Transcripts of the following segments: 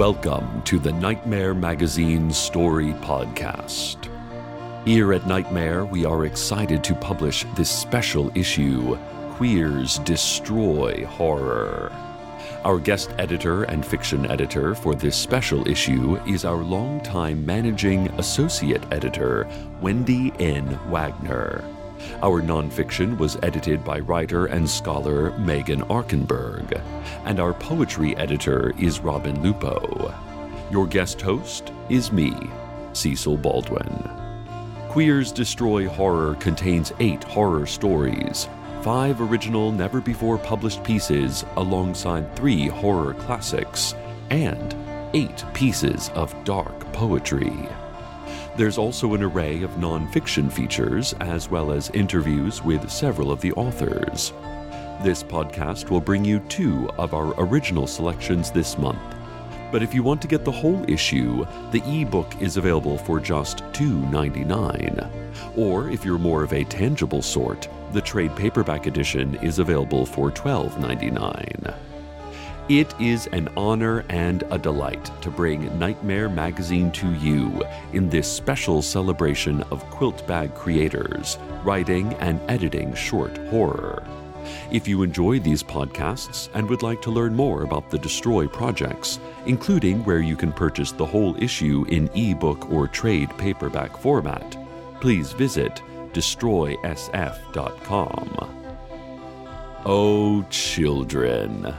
Welcome to the Nightmare Magazine Story Podcast. Here at Nightmare, we are excited to publish this special issue Queers Destroy Horror. Our guest editor and fiction editor for this special issue is our longtime managing associate editor, Wendy N. Wagner. Our nonfiction was edited by writer and scholar Megan Arkenberg, and our poetry editor is Robin Lupo. Your guest host is me, Cecil Baldwin. Queers Destroy Horror contains eight horror stories, five original, never before published pieces, alongside three horror classics, and eight pieces of dark poetry. There's also an array of nonfiction features, as well as interviews with several of the authors. This podcast will bring you two of our original selections this month. But if you want to get the whole issue, the ebook is available for just $2.99. Or if you're more of a tangible sort, the trade paperback edition is available for $12.99. It is an honor and a delight to bring Nightmare Magazine to you in this special celebration of QUILTBAG creators, writing and editing short horror. If you enjoy these podcasts and would like to learn more about the Destroy projects, including where you can purchase the whole issue in ebook or trade paperback format, please visit destroysf.com. Oh, children.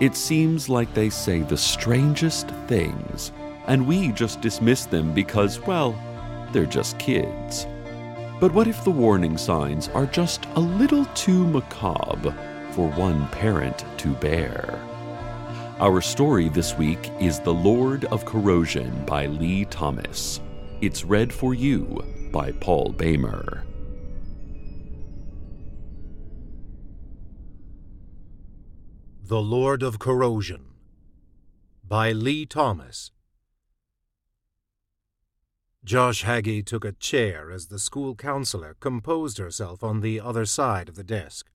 It seems like they say the strangest things, and we just dismiss them because, well, they're just kids. But what if the warning signs are just a little too macabre for one parent to bear? Our story this week is The Lord of Corrosion by Lee Thomas. It's read for you by Paul Boehmer. The Lord of Corrosion by Lee Thomas. Josh Hagee took a chair as the school counselor composed herself on the other side of the desk.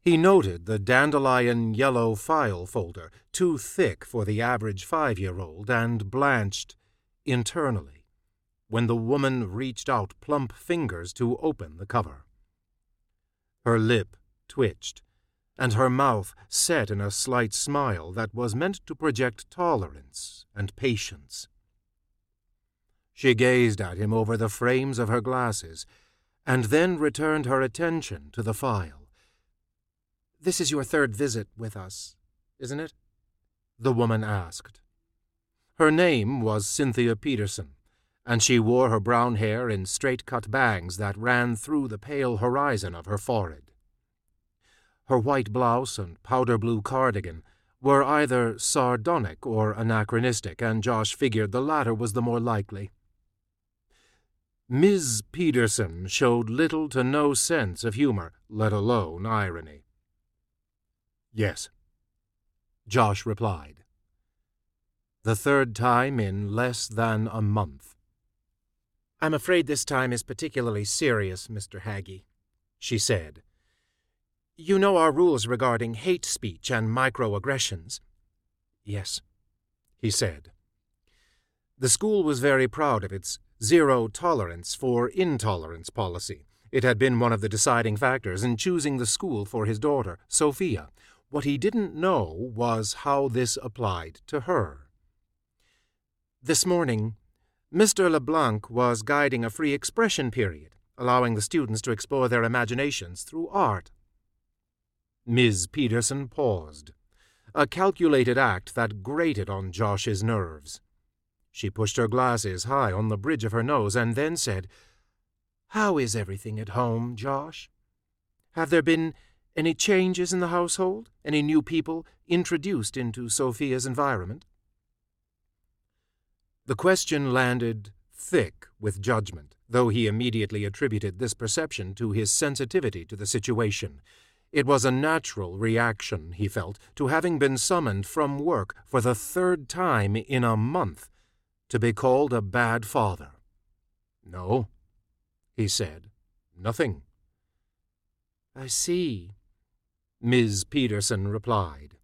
He noted the dandelion yellow file folder, too thick for the average five year old, and blanched internally when the woman reached out plump fingers to open the cover. Her lip twitched and her mouth set in a slight smile that was meant to project tolerance and patience. She gazed at him over the frames of her glasses, and then returned her attention to the file. This is your third visit with us, isn't it? The woman asked. Her name was Cynthia Peterson, and she wore her brown hair in straight cut bangs that ran through the pale horizon of her forehead. Her white blouse and powder blue cardigan were either sardonic or anachronistic, and Josh figured the latter was the more likely. Ms. Peterson showed little to no sense of humor, let alone irony. Yes, Josh replied. The third time in less than a month. I'm afraid this time is particularly serious, Mr. Hagee, she said. You know our rules regarding hate speech and microaggressions. Yes, he said. The school was very proud of its zero tolerance for intolerance policy. It had been one of the deciding factors in choosing the school for his daughter, Sophia. What he didn't know was how this applied to her. This morning, Mr. LeBlanc was guiding a free expression period, allowing the students to explore their imaginations through art. Ms. Peterson paused, a calculated act that grated on Josh's nerves. She pushed her glasses high on the bridge of her nose and then said, How is everything at home, Josh? Have there been any changes in the household? Any new people introduced into Sophia's environment? The question landed thick with judgment, though he immediately attributed this perception to his sensitivity to the situation. It was a natural reaction, he felt, to having been summoned from work for the third time in a month to be called a bad father. No, he said, nothing. I see, Ms. Peterson replied.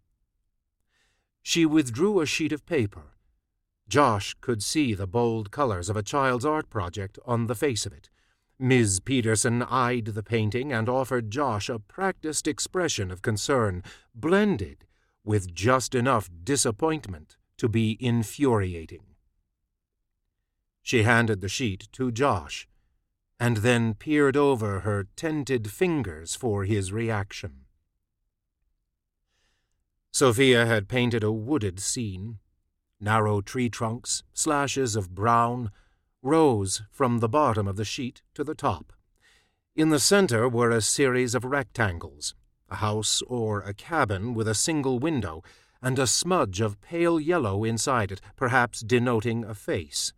She withdrew a sheet of paper. Josh could see the bold colors of a child's art project on the face of it. Ms. Peterson eyed the painting and offered Josh a practiced expression of concern, blended with just enough disappointment to be infuriating. She handed the sheet to Josh, and then peered over her tented fingers for his reaction. Sophia had painted a wooded scene. Narrow tree trunks, slashes of brown, rose from the bottom of the sheet to the top. In the center were a series of rectangles, a house or a cabin with a single window, and a smudge of pale yellow inside it, perhaps denoting a face.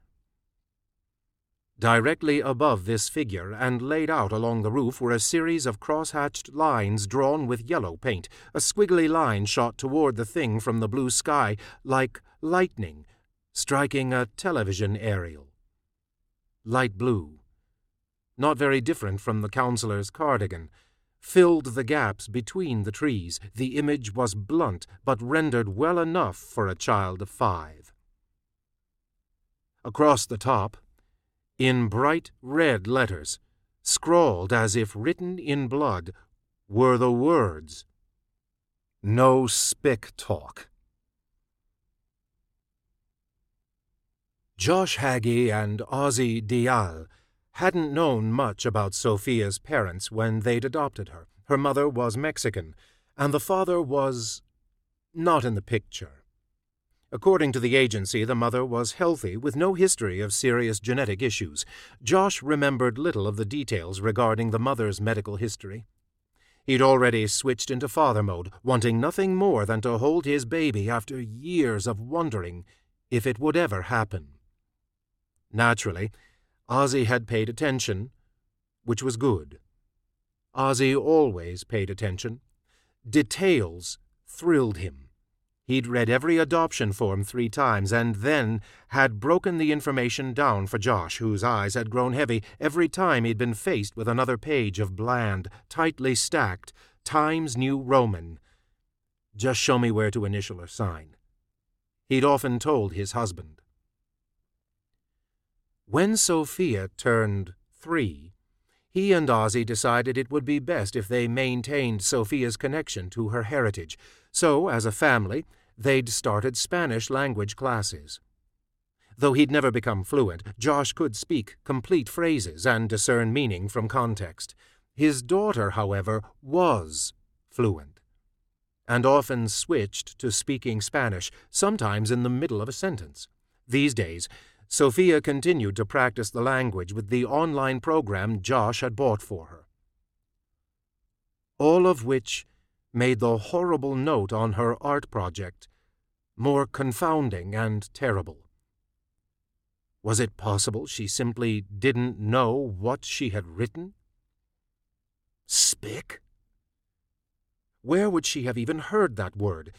Directly above this figure and laid out along the roof were a series of cross-hatched lines drawn with yellow paint. A squiggly line shot toward the thing from the blue sky like lightning striking a television aerial light blue, not very different from the counselor's cardigan, filled the gaps between the trees. The image was blunt, but rendered well enough for a child of five. Across the top, in bright red letters, scrawled as if written in blood, were the words, No spick talk. Josh Hagee and Ozzie Dial hadn't known much about Sophia's parents when they'd adopted her. Her mother was Mexican, and the father was not in the picture. According to the agency, the mother was healthy with no history of serious genetic issues. Josh remembered little of the details regarding the mother's medical history. He'd already switched into father mode, wanting nothing more than to hold his baby after years of wondering if it would ever happen. Naturally, Ozzy had paid attention, which was good. Ozzy always paid attention. Details thrilled him. He'd read every adoption form three times and then had broken the information down for Josh, whose eyes had grown heavy every time he'd been faced with another page of bland, tightly stacked Times New Roman. Just show me where to initial or sign. He'd often told his husband. When Sophia turned three, he and Ozzy decided it would be best if they maintained Sophia's connection to her heritage, so, as a family, they'd started Spanish language classes. Though he'd never become fluent, Josh could speak complete phrases and discern meaning from context. His daughter, however, was fluent, and often switched to speaking Spanish, sometimes in the middle of a sentence. These days, Sophia continued to practice the language with the online program Josh had bought for her. All of which made the horrible note on her art project more confounding and terrible. Was it possible she simply didn't know what she had written? Spick? Where would she have even heard that word?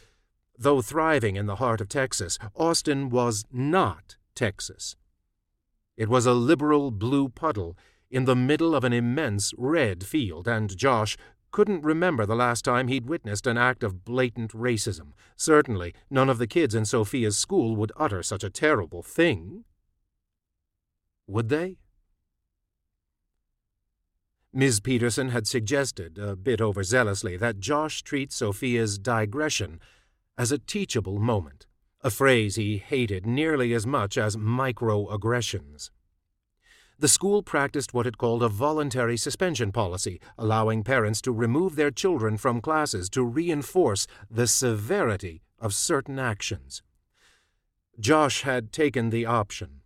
Though thriving in the heart of Texas, Austin was not Texas. It was a liberal blue puddle in the middle of an immense red field, and Josh couldn't remember the last time he'd witnessed an act of blatant racism. Certainly, none of the kids in Sophia's school would utter such a terrible thing. Would they? Ms. Peterson had suggested, a bit overzealously, that Josh treat Sophia's digression as a teachable moment, a phrase he hated nearly as much as microaggressions. The school practiced what it called a voluntary suspension policy, allowing parents to remove their children from classes to reinforce the severity of certain actions. Josh had taken the option.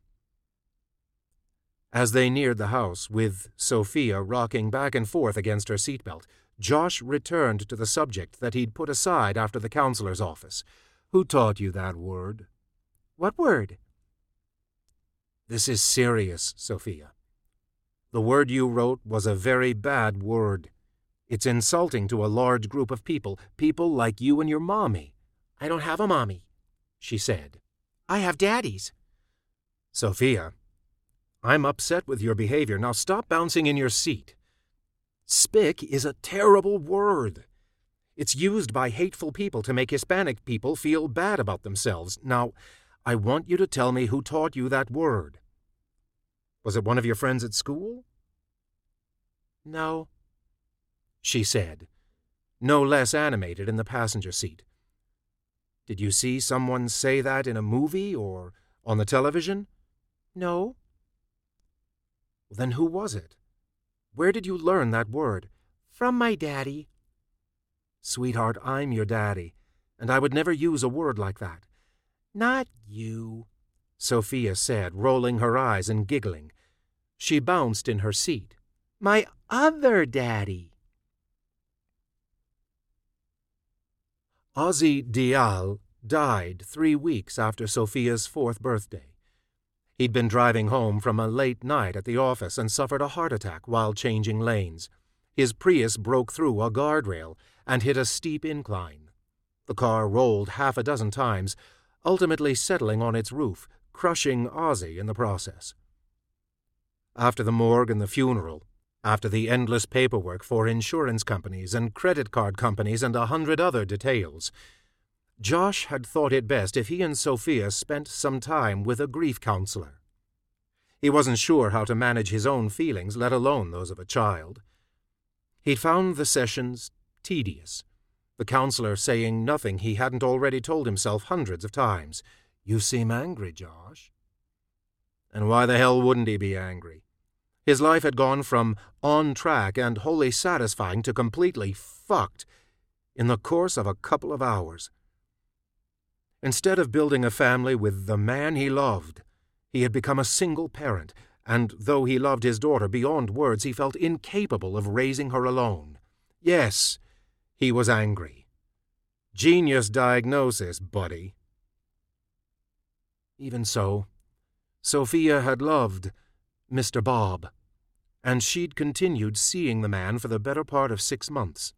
As they neared the house, with Sophia rocking back and forth against her seatbelt, Josh returned to the subject that he'd put aside after the counselor's office. Who taught you that word? What word? This is serious, Sophia. The word you wrote was a very bad word. It's insulting to a large group of people, people like you and your mommy. I don't have a mommy, she said. I have daddies. Sophia, I'm upset with your behavior. Now stop bouncing in your seat. Spick is a terrible word. It's used by hateful people to make Hispanic people feel bad about themselves. Now, I want you to tell me who taught you that word. Was it one of your friends at school? No, she said, no less animated in the passenger seat. Did you see someone say that in a movie or on the television? No. Then who was it? Where did you learn that word? From my daddy. Sweetheart, I'm your daddy, and I would never use a word like that. Not you, Sophia said, rolling her eyes and giggling. She bounced in her seat. My other daddy. Ozzie Dial died three weeks after Sophia's fourth birthday. He'd been driving home from a late night at the office and suffered a heart attack while changing lanes. His Prius broke through a guardrail and hit a steep incline. The car rolled half a dozen times, ultimately settling on its roof, crushing Ozzie in the process. After the morgue and the funeral, after the endless paperwork for insurance companies and credit card companies and a hundred other details, Josh had thought it best if he and Sophia spent some time with a grief counselor. He wasn't sure how to manage his own feelings, let alone those of a child. He'd found the sessions tedious, the counselor saying nothing he hadn't already told himself hundreds of times. You seem angry, Josh. And why the hell wouldn't he be angry? His life had gone from on track and wholly satisfying to completely fucked in the course of a couple of hours. Instead of building a family with the man he loved, he had become a single parent, and though he loved his daughter beyond words, he felt incapable of raising her alone. Yes, he was angry. Genius diagnosis, buddy. Even so, Sophia had loved Mr. Bob, and she'd continued seeing the man for the better part of six months.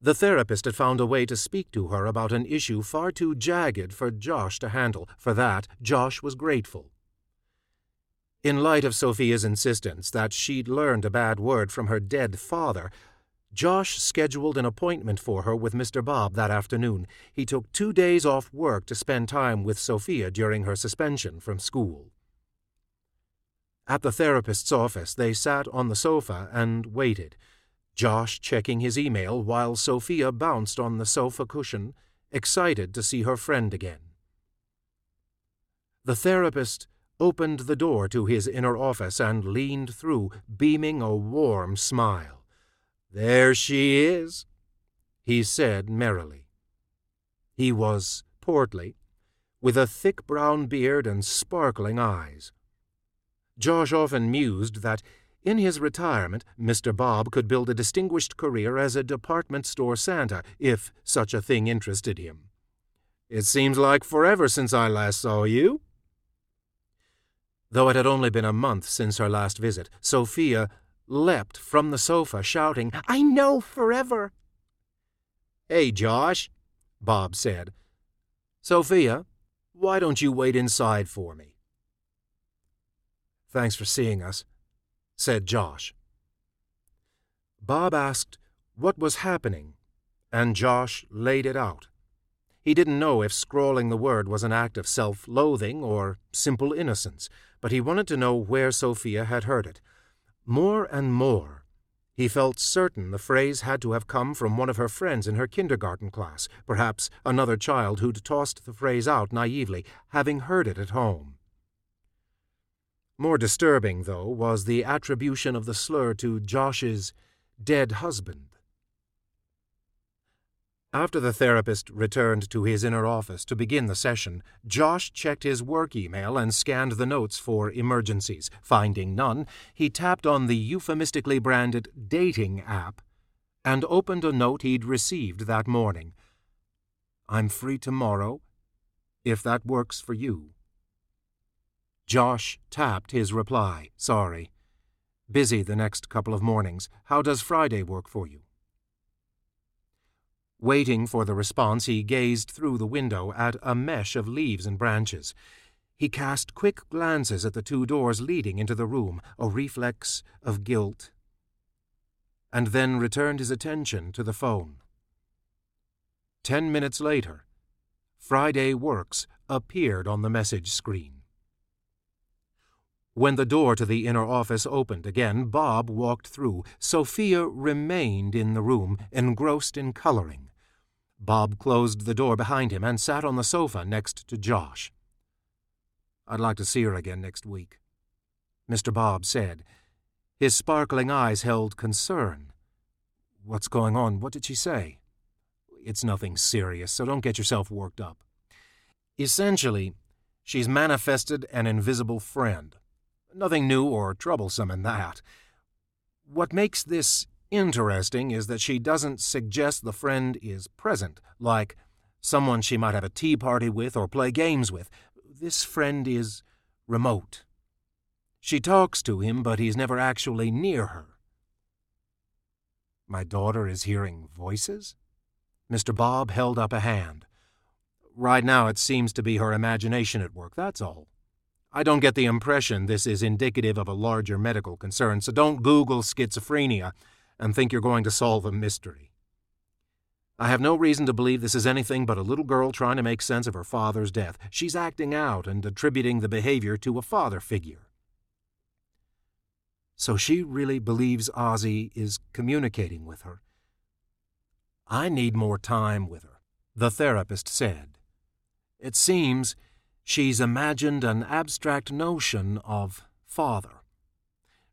The therapist had found a way to speak to her about an issue far too jagged for Josh to handle. For that, Josh was grateful. In light of Sophia's insistence that she'd learned a bad word from her dead father, Josh scheduled an appointment for her with Mr. Bob that afternoon. He took two days off work to spend time with Sophia during her suspension from school. At the therapist's office, they sat on the sofa and waited, Josh checking his email while Sophia bounced on the sofa cushion, excited to see her friend again. The therapist opened the door to his inner office and leaned through, beaming a warm smile. There she is, he said merrily. He was portly, with a thick brown beard and sparkling eyes. Josh often mused that in his retirement, Mr. Bob could build a distinguished career as a department store Santa, if such a thing interested him. It seems like forever since I last saw you. Though it had only been a month since her last visit, Sophia leapt from the sofa, shouting, I know forever. Hey, Josh, Bob said. Sophia, why don't you wait inside for me? Thanks for seeing us, said Josh. Bob asked what was happening, and Josh laid it out. He didn't know if scrawling the word was an act of self loathing or simple innocence, but he wanted to know where Sophia had heard it. More and more, he felt certain the phrase had to have come from one of her friends in her kindergarten class, perhaps another child who'd tossed the phrase out naively, having heard it at home. More disturbing, though, was the attribution of the slur to Josh's dead husband. After the therapist returned to his inner office to begin the session, Josh checked his work email and scanned the notes for emergencies. Finding none, he tapped on the euphemistically branded dating app and opened a note he'd received that morning. I'm free tomorrow, if that works for you. Josh tapped his reply. Sorry. Busy the next couple of mornings. How does Friday work for you? Waiting for the response, he gazed through the window at a mesh of leaves and branches. He cast quick glances at the two doors leading into the room, a reflex of guilt, and then returned his attention to the phone. Ten minutes later, Friday Works appeared on the message screen. When the door to the inner office opened again, Bob walked through. Sophia remained in the room, engrossed in coloring. Bob closed the door behind him and sat on the sofa next to Josh. I'd like to see her again next week, Mr. Bob said. His sparkling eyes held concern. What's going on? What did she say? It's nothing serious, so don't get yourself worked up. Essentially, she's manifested an invisible friend. Nothing new or troublesome in that. What makes this interesting is that she doesn't suggest the friend is present, like someone she might have a tea party with or play games with. This friend is remote. She talks to him, but he's never actually near her. My daughter is hearing voices? Mr. Bob held up a hand. Right now it seems to be her imagination at work, that's all. I don't get the impression this is indicative of a larger medical concern, so don't Google schizophrenia and think you're going to solve a mystery. I have no reason to believe this is anything but a little girl trying to make sense of her father's death. She's acting out and attributing the behavior to a father figure. So she really believes Ozzy is communicating with her. I need more time with her, the therapist said. It seems She's imagined an abstract notion of father.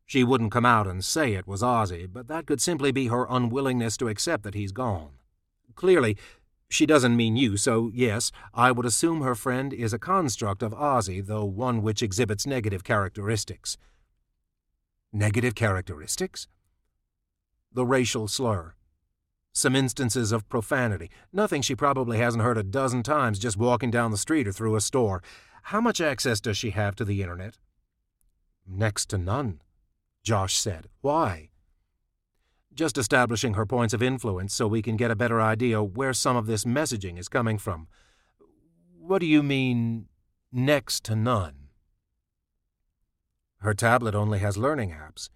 She wouldn't come out and say it was Ozzy, but that could simply be her unwillingness to accept that he's gone. Clearly, she doesn't mean you, so yes, I would assume her friend is a construct of Ozzy, though one which exhibits negative characteristics. Negative characteristics? The racial slur some instances of profanity, nothing she probably hasn't heard a dozen times just walking down the street or through a store. How much access does she have to the internet? Next to none, Josh said. Why? Just establishing her points of influence so we can get a better idea where some of this messaging is coming from. What do you mean, next to none? Her tablet only has learning apps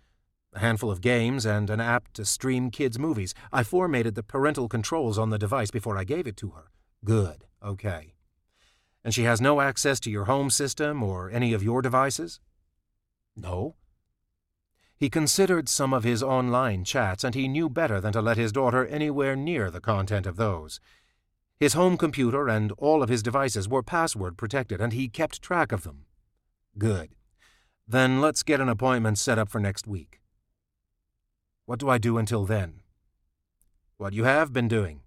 a handful of games, and an app to stream kids' movies. I formatted the parental controls on the device before I gave it to her. Good. Okay. And she has no access to your home system or any of your devices? No. He considered some of his online chats, and he knew better than to let his daughter anywhere near the content of those. His home computer and all of his devices were password protected, and he kept track of them. Good. Then let's get an appointment set up for next week. What do I do until then? What you have been doing.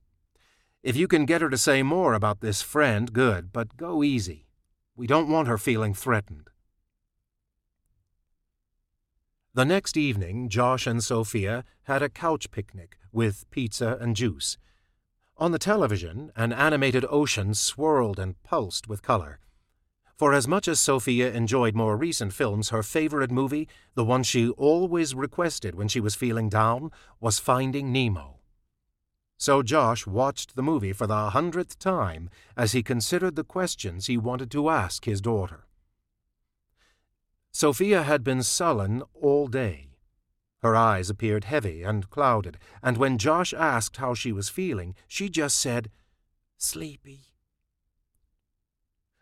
If you can get her to say more about this friend, good, but go easy. We don't want her feeling threatened. The next evening, Josh and Sophia had a couch picnic with pizza and juice. On the television, an animated ocean swirled and pulsed with color. For as much as Sophia enjoyed more recent films, her favorite movie, the one she always requested when she was feeling down, was Finding Nemo. So Josh watched the movie for the hundredth time as he considered the questions he wanted to ask his daughter. Sophia had been sullen all day. Her eyes appeared heavy and clouded, and when Josh asked how she was feeling, she just said, Sleepy.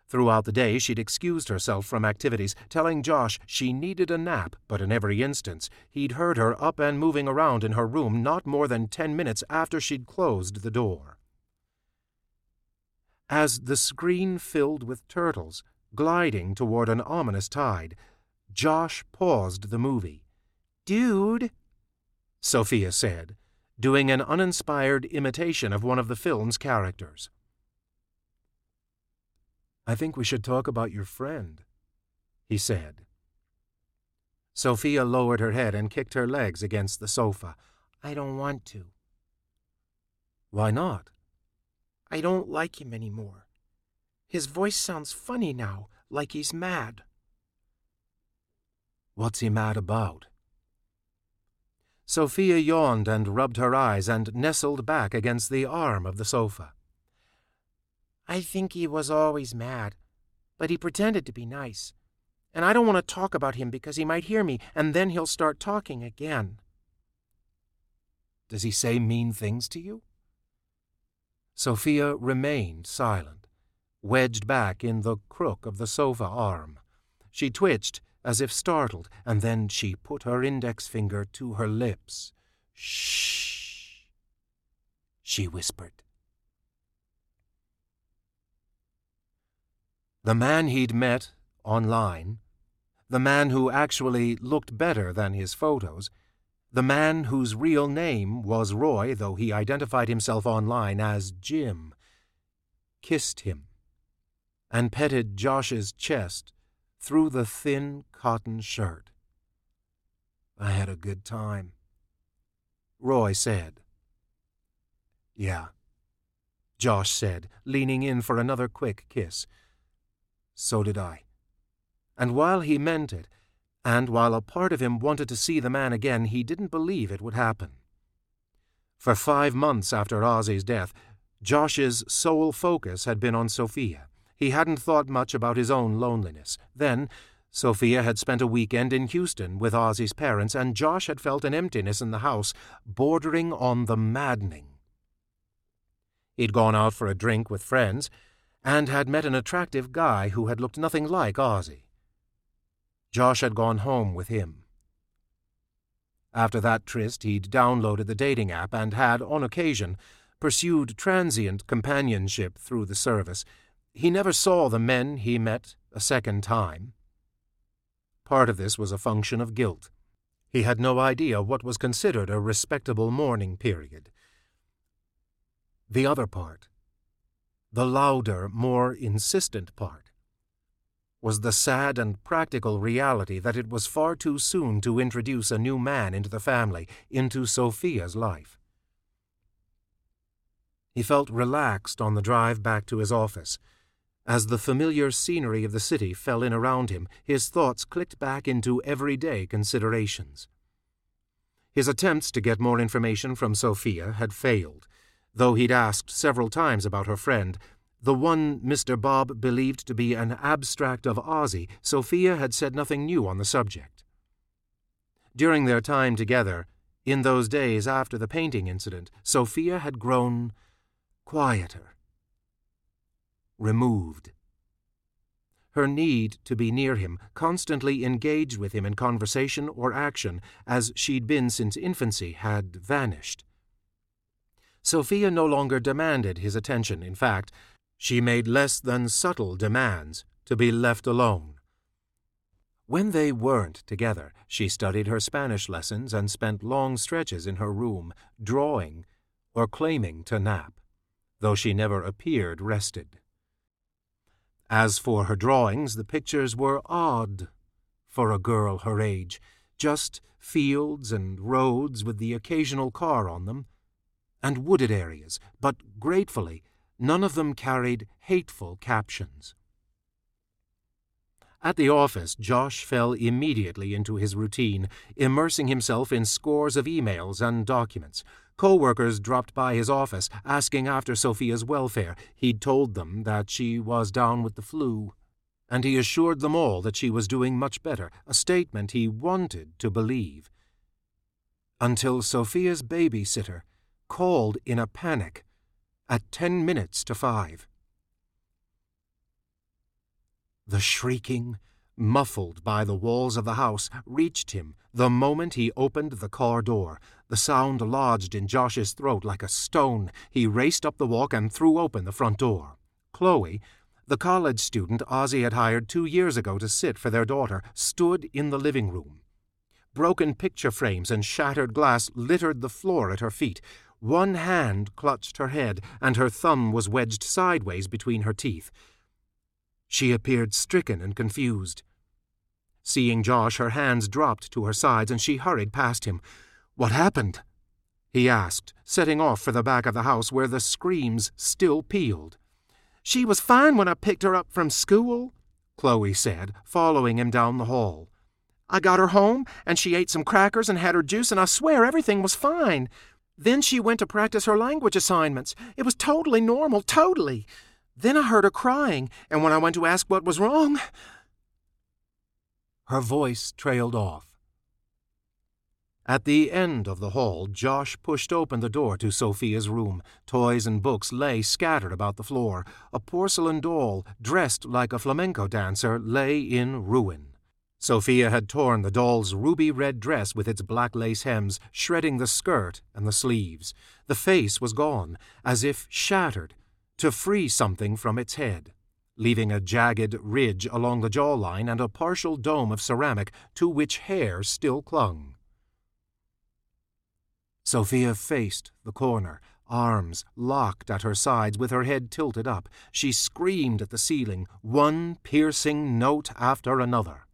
Throughout the day, she'd excused herself from activities, telling Josh she needed a nap, but in every instance, he'd heard her up and moving around in her room not more than ten minutes after she'd closed the door. As the screen filled with turtles, gliding toward an ominous tide, Josh paused the movie. Dude, Sophia said, doing an uninspired imitation of one of the film's characters. I think we should talk about your friend, he said. Sophia lowered her head and kicked her legs against the sofa. I don't want to. Why not? I don't like him any more. His voice sounds funny now, like he's mad. What's he mad about? Sophia yawned and rubbed her eyes and nestled back against the arm of the sofa. I think he was always mad, but he pretended to be nice. And I don't want to talk about him because he might hear me, and then he'll start talking again. Does he say mean things to you? Sophia remained silent, wedged back in the crook of the sofa arm. She twitched as if startled, and then she put her index finger to her lips. Shh, she whispered. The man he'd met online, the man who actually looked better than his photos, the man whose real name was Roy, though he identified himself online as Jim, kissed him and petted Josh's chest through the thin cotton shirt. I had a good time. Roy said. Yeah, Josh said, leaning in for another quick kiss. So did I. And while he meant it, and while a part of him wanted to see the man again, he didn't believe it would happen. For five months after Ozzy's death, Josh's sole focus had been on Sophia. He hadn't thought much about his own loneliness. Then, Sophia had spent a weekend in Houston with Ozzy's parents, and Josh had felt an emptiness in the house, bordering on the maddening. He'd gone out for a drink with friends, and had met an attractive guy who had looked nothing like Ozzy. Josh had gone home with him. After that tryst, he'd downloaded the dating app and had, on occasion, pursued transient companionship through the service. He never saw the men he met a second time. Part of this was a function of guilt. He had no idea what was considered a respectable mourning period. The other part the louder, more insistent part, was the sad and practical reality that it was far too soon to introduce a new man into the family, into Sophia's life. He felt relaxed on the drive back to his office. As the familiar scenery of the city fell in around him, his thoughts clicked back into everyday considerations. His attempts to get more information from Sophia had failed though he'd asked several times about her friend, the one Mr. Bob believed to be an abstract of Ozzy, Sophia had said nothing new on the subject. During their time together, in those days after the painting incident, Sophia had grown quieter, removed. Her need to be near him, constantly engaged with him in conversation or action, as she'd been since infancy, had vanished. Sophia no longer demanded his attention. In fact, she made less than subtle demands to be left alone. When they weren't together, she studied her Spanish lessons and spent long stretches in her room, drawing or claiming to nap, though she never appeared rested. As for her drawings, the pictures were odd for a girl her age, just fields and roads with the occasional car on them, and wooded areas, but gratefully, none of them carried hateful captions. At the office, Josh fell immediately into his routine, immersing himself in scores of emails and documents. Co-workers dropped by his office, asking after Sophia's welfare. He'd told them that she was down with the flu, and he assured them all that she was doing much better, a statement he wanted to believe. Until Sophia's babysitter called in a panic at ten minutes to five. The shrieking, muffled by the walls of the house, reached him the moment he opened the car door. The sound lodged in Josh's throat like a stone. He raced up the walk and threw open the front door. Chloe, the college student Ozzy had hired two years ago to sit for their daughter, stood in the living room. Broken picture frames and shattered glass littered the floor at her feet. One hand clutched her head, and her thumb was wedged sideways between her teeth. She appeared stricken and confused. Seeing Josh, her hands dropped to her sides and she hurried past him. What happened? he asked, setting off for the back of the house where the screams still pealed. She was fine when I picked her up from school, Chloe said, following him down the hall. I got her home, and she ate some crackers and had her juice, and I swear everything was fine. Then she went to practice her language assignments. It was totally normal, totally. Then I heard her crying, and when I went to ask what was wrong. Her voice trailed off. At the end of the hall, Josh pushed open the door to Sophia's room. Toys and books lay scattered about the floor. A porcelain doll, dressed like a flamenco dancer, lay in ruin. Sophia had torn the doll's ruby red dress with its black lace hems, shredding the skirt and the sleeves. The face was gone, as if shattered, to free something from its head, leaving a jagged ridge along the jawline and a partial dome of ceramic to which hair still clung. Sophia faced the corner, arms locked at her sides with her head tilted up. She screamed at the ceiling, one piercing note after another.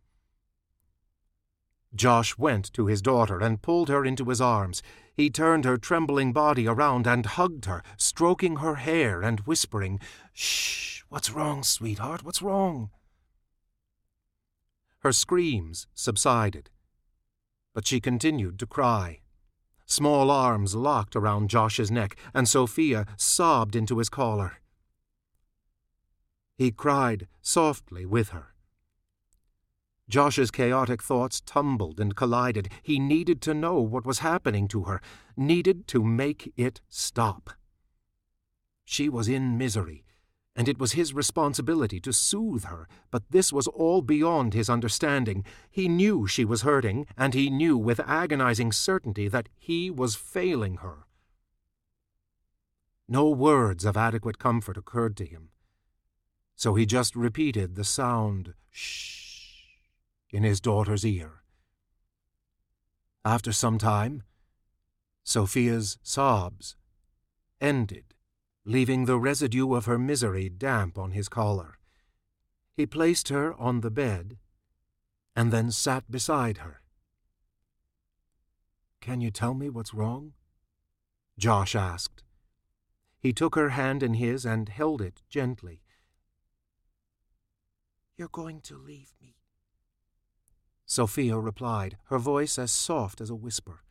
Josh went to his daughter and pulled her into his arms. He turned her trembling body around and hugged her, stroking her hair and whispering, Shh, what's wrong, sweetheart, what's wrong? Her screams subsided, but she continued to cry. Small arms locked around Josh's neck, and Sophia sobbed into his collar. He cried softly with her. Josh's chaotic thoughts tumbled and collided. He needed to know what was happening to her, needed to make it stop. She was in misery, and it was his responsibility to soothe her, but this was all beyond his understanding. He knew she was hurting, and he knew with agonizing certainty that he was failing her. No words of adequate comfort occurred to him, so he just repeated the sound, shh in his daughter's ear. After some time, Sophia's sobs ended, leaving the residue of her misery damp on his collar. He placed her on the bed and then sat beside her. Can you tell me what's wrong? Josh asked. He took her hand in his and held it gently. You're going to leave me, Sophia replied, her voice as soft as a whisper.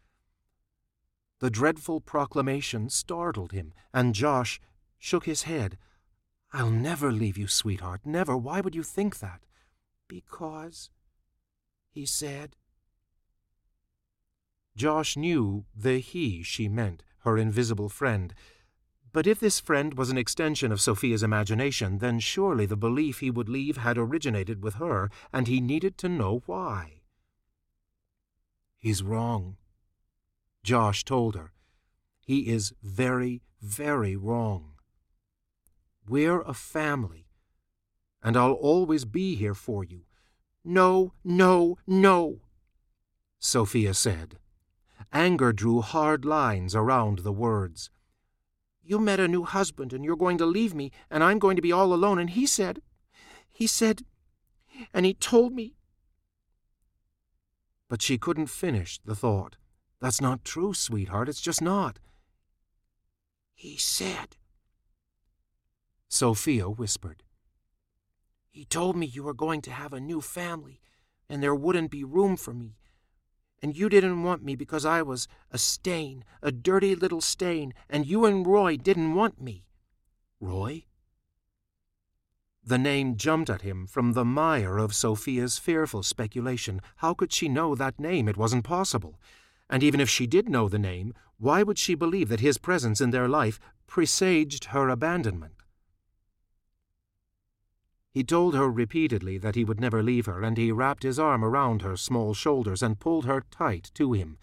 The dreadful proclamation startled him, and Josh shook his head. I'll never leave you, sweetheart, never. Why would you think that? Because, he said. Josh knew the he she meant, her invisible friend, but if this friend was an extension of Sophia's imagination, then surely the belief he would leave had originated with her, and he needed to know why. He's wrong, Josh told her. He is very, very wrong. We're a family, and I'll always be here for you. No, no, no, Sophia said. Anger drew hard lines around the words. You met a new husband, and you're going to leave me, and I'm going to be all alone, and he said, he said, and he told me. But she couldn't finish the thought. That's not true, sweetheart. It's just not. He said. Sophia whispered. He told me you were going to have a new family, and there wouldn't be room for me. And you didn't want me because I was a stain, a dirty little stain, and you and Roy didn't want me. Roy? The name jumped at him from the mire of Sophia's fearful speculation. How could she know that name? It wasn't possible. And even if she did know the name, why would she believe that his presence in their life presaged her abandonment? He told her repeatedly that he would never leave her, and he wrapped his arm around her small shoulders and pulled her tight to him.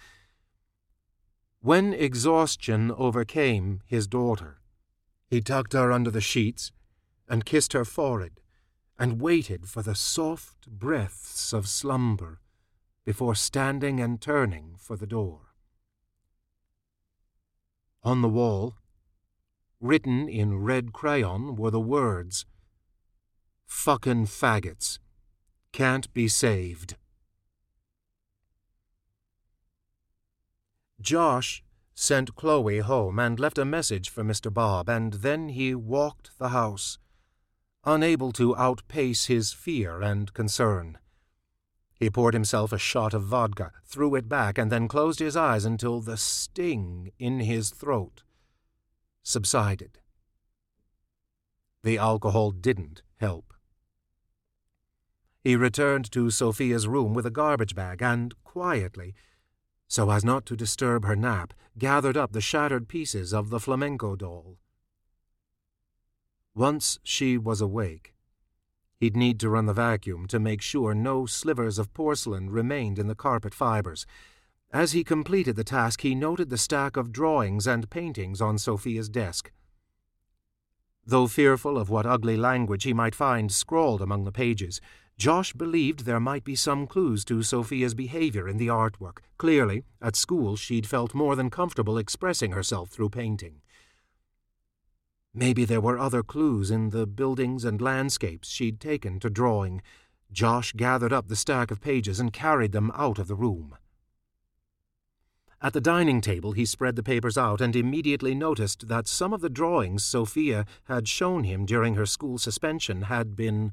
When exhaustion overcame his daughter, he tucked her under the sheets and kissed her forehead and waited for the soft breaths of slumber before standing and turning for the door. On the wall, written in red crayon, were the words, Fucking faggots. Can't be saved. Josh sent Chloe home and left a message for Mr. Bob, and then he walked the house, unable to outpace his fear and concern. He poured himself a shot of vodka, threw it back, and then closed his eyes until the sting in his throat subsided. The alcohol didn't help. He returned to Sophia's room with a garbage bag and, quietly, so as not to disturb her nap, gathered up the shattered pieces of the flamenco doll. Once she was awake, He'd need to run the vacuum to make sure no slivers of porcelain remained in the carpet fibers. As he completed the task, he noted the stack of drawings and paintings on Sophia's desk. Though fearful of what ugly language he might find scrawled among the pages, Josh believed there might be some clues to Sophia's behavior in the artwork. Clearly, at school she'd felt more than comfortable expressing herself through painting. Maybe there were other clues in the buildings and landscapes she'd taken to drawing. Josh gathered up the stack of pages and carried them out of the room. At the dining table, he spread the papers out and immediately noticed that some of the drawings Sophia had shown him during her school suspension had been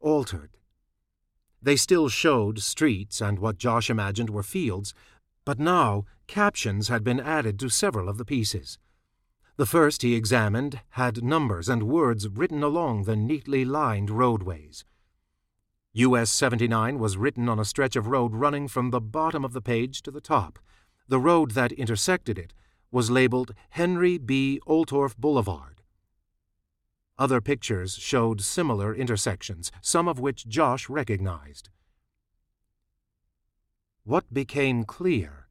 altered. They still showed streets and what Josh imagined were fields, but now captions had been added to several of the pieces. The first he examined had numbers and words written along the neatly lined roadways. US 79 was written on a stretch of road running from the bottom of the page to the top. The road that intersected it was labeled Henry B. Oltorf Boulevard. Other pictures showed similar intersections, some of which Josh recognized. What became clear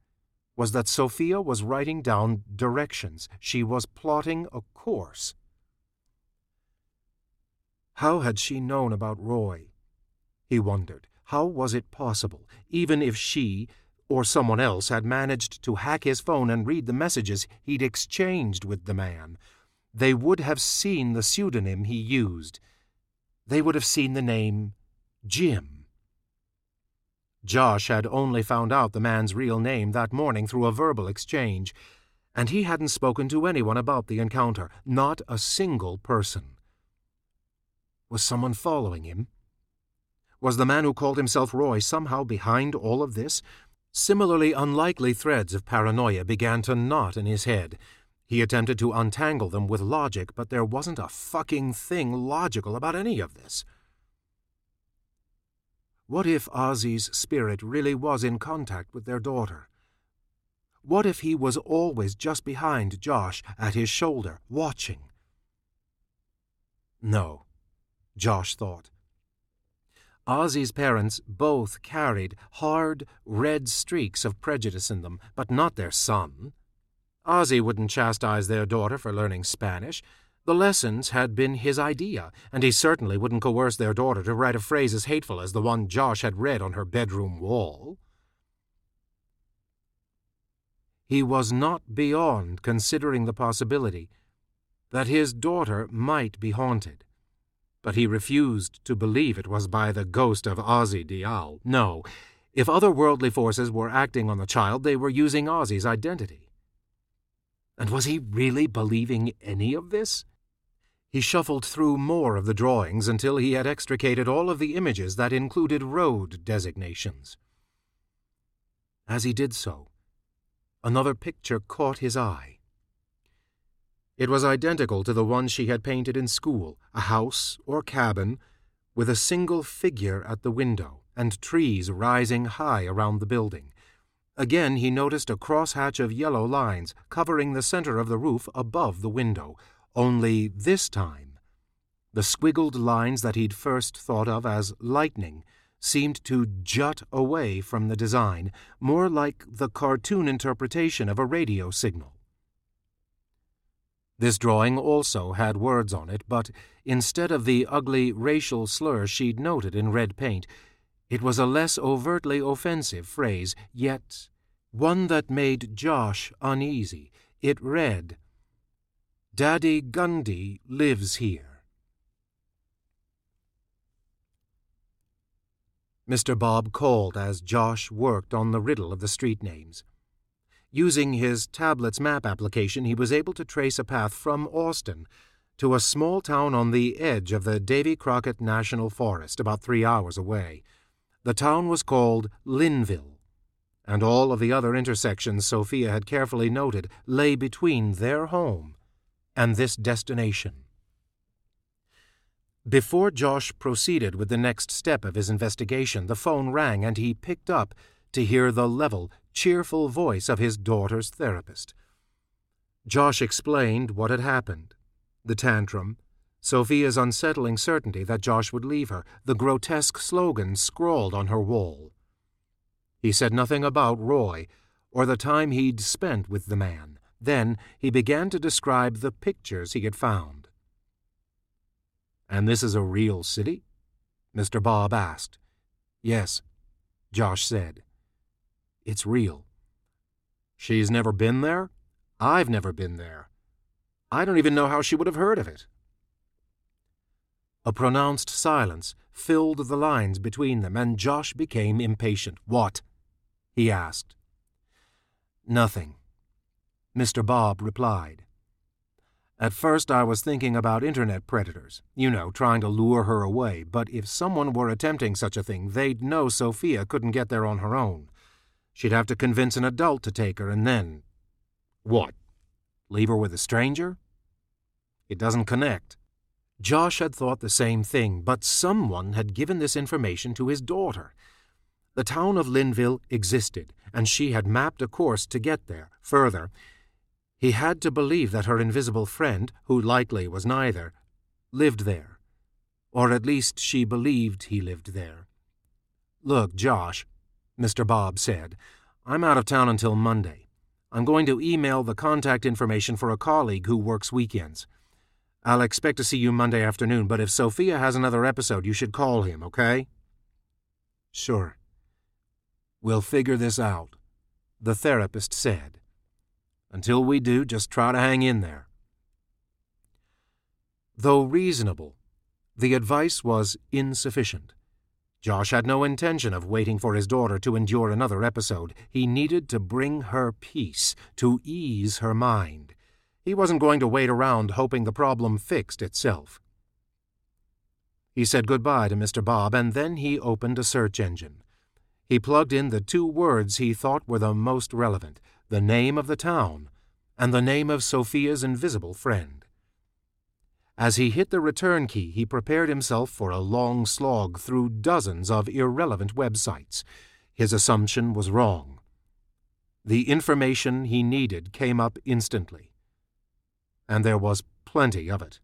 was that Sophia was writing down directions. She was plotting a course. How had she known about Roy? He wondered. How was it possible, even if she or someone else had managed to hack his phone and read the messages he'd exchanged with the man? They would have seen the pseudonym he used. They would have seen the name Jim. Josh had only found out the man's real name that morning through a verbal exchange, and he hadn't spoken to anyone about the encounter, not a single person. Was someone following him? Was the man who called himself Roy somehow behind all of this? Similarly unlikely threads of paranoia began to knot in his head. He attempted to untangle them with logic, but there wasn't a fucking thing logical about any of this. What if Ozzy's spirit really was in contact with their daughter? What if he was always just behind Josh, at his shoulder, watching? No, Josh thought. Ozzy's parents both carried hard, red streaks of prejudice in them, but not their son. Ozzy wouldn't chastise their daughter for learning Spanish. The lessons had been his idea, and he certainly wouldn't coerce their daughter to write a phrase as hateful as the one Josh had read on her bedroom wall. He was not beyond considering the possibility that his daughter might be haunted, but he refused to believe it was by the ghost of Ozzy Dial. No, if other worldly forces were acting on the child, they were using Ozzy's identity. And was he really believing any of this? He shuffled through more of the drawings until he had extricated all of the images that included road designations. As he did so, another picture caught his eye. It was identical to the one she had painted in school a house or cabin with a single figure at the window and trees rising high around the building. Again, he noticed a crosshatch of yellow lines covering the center of the roof above the window, only this time, the squiggled lines that he'd first thought of as lightning seemed to jut away from the design, more like the cartoon interpretation of a radio signal. This drawing also had words on it, but instead of the ugly racial slur she'd noted in red paint, it was a less overtly offensive phrase, yet one that made Josh uneasy. It read, Daddy Gundy lives here. Mr. Bob called as Josh worked on the riddle of the street names. Using his tablet's map application, he was able to trace a path from Austin to a small town on the edge of the Davy Crockett National Forest, about three hours away. The town was called Linville, and all of the other intersections Sophia had carefully noted lay between their home and this destination. Before Josh proceeded with the next step of his investigation, the phone rang and he picked up to hear the level, cheerful voice of his daughter's therapist. Josh explained what had happened the tantrum, Sophia's unsettling certainty that Josh would leave her, the grotesque slogan scrawled on her wall. He said nothing about Roy or the time he'd spent with the man. Then he began to describe the pictures he had found. And this is a real city? Mr. Bob asked. Yes, Josh said. It's real. She's never been there? I've never been there. I don't even know how she would have heard of it. A pronounced silence filled the lines between them, and Josh became impatient. What? he asked. Nothing, Mr. Bob replied. At first I was thinking about internet predators, you know, trying to lure her away, but if someone were attempting such a thing, they'd know Sophia couldn't get there on her own. She'd have to convince an adult to take her, and then. What? Leave her with a stranger? It doesn't connect. Josh had thought the same thing, but someone had given this information to his daughter. The town of Linville existed, and she had mapped a course to get there. Further, he had to believe that her invisible friend, who likely was neither, lived there. Or at least she believed he lived there. Look, Josh, Mr. Bob said, I'm out of town until Monday. I'm going to email the contact information for a colleague who works weekends. I'll expect to see you Monday afternoon, but if Sophia has another episode, you should call him, okay? Sure. We'll figure this out, the therapist said. Until we do, just try to hang in there. Though reasonable, the advice was insufficient. Josh had no intention of waiting for his daughter to endure another episode. He needed to bring her peace, to ease her mind. He wasn't going to wait around hoping the problem fixed itself. He said goodbye to Mr. Bob, and then he opened a search engine. He plugged in the two words he thought were the most relevant the name of the town, and the name of Sophia's invisible friend. As he hit the return key, he prepared himself for a long slog through dozens of irrelevant websites. His assumption was wrong. The information he needed came up instantly, and there was plenty of it.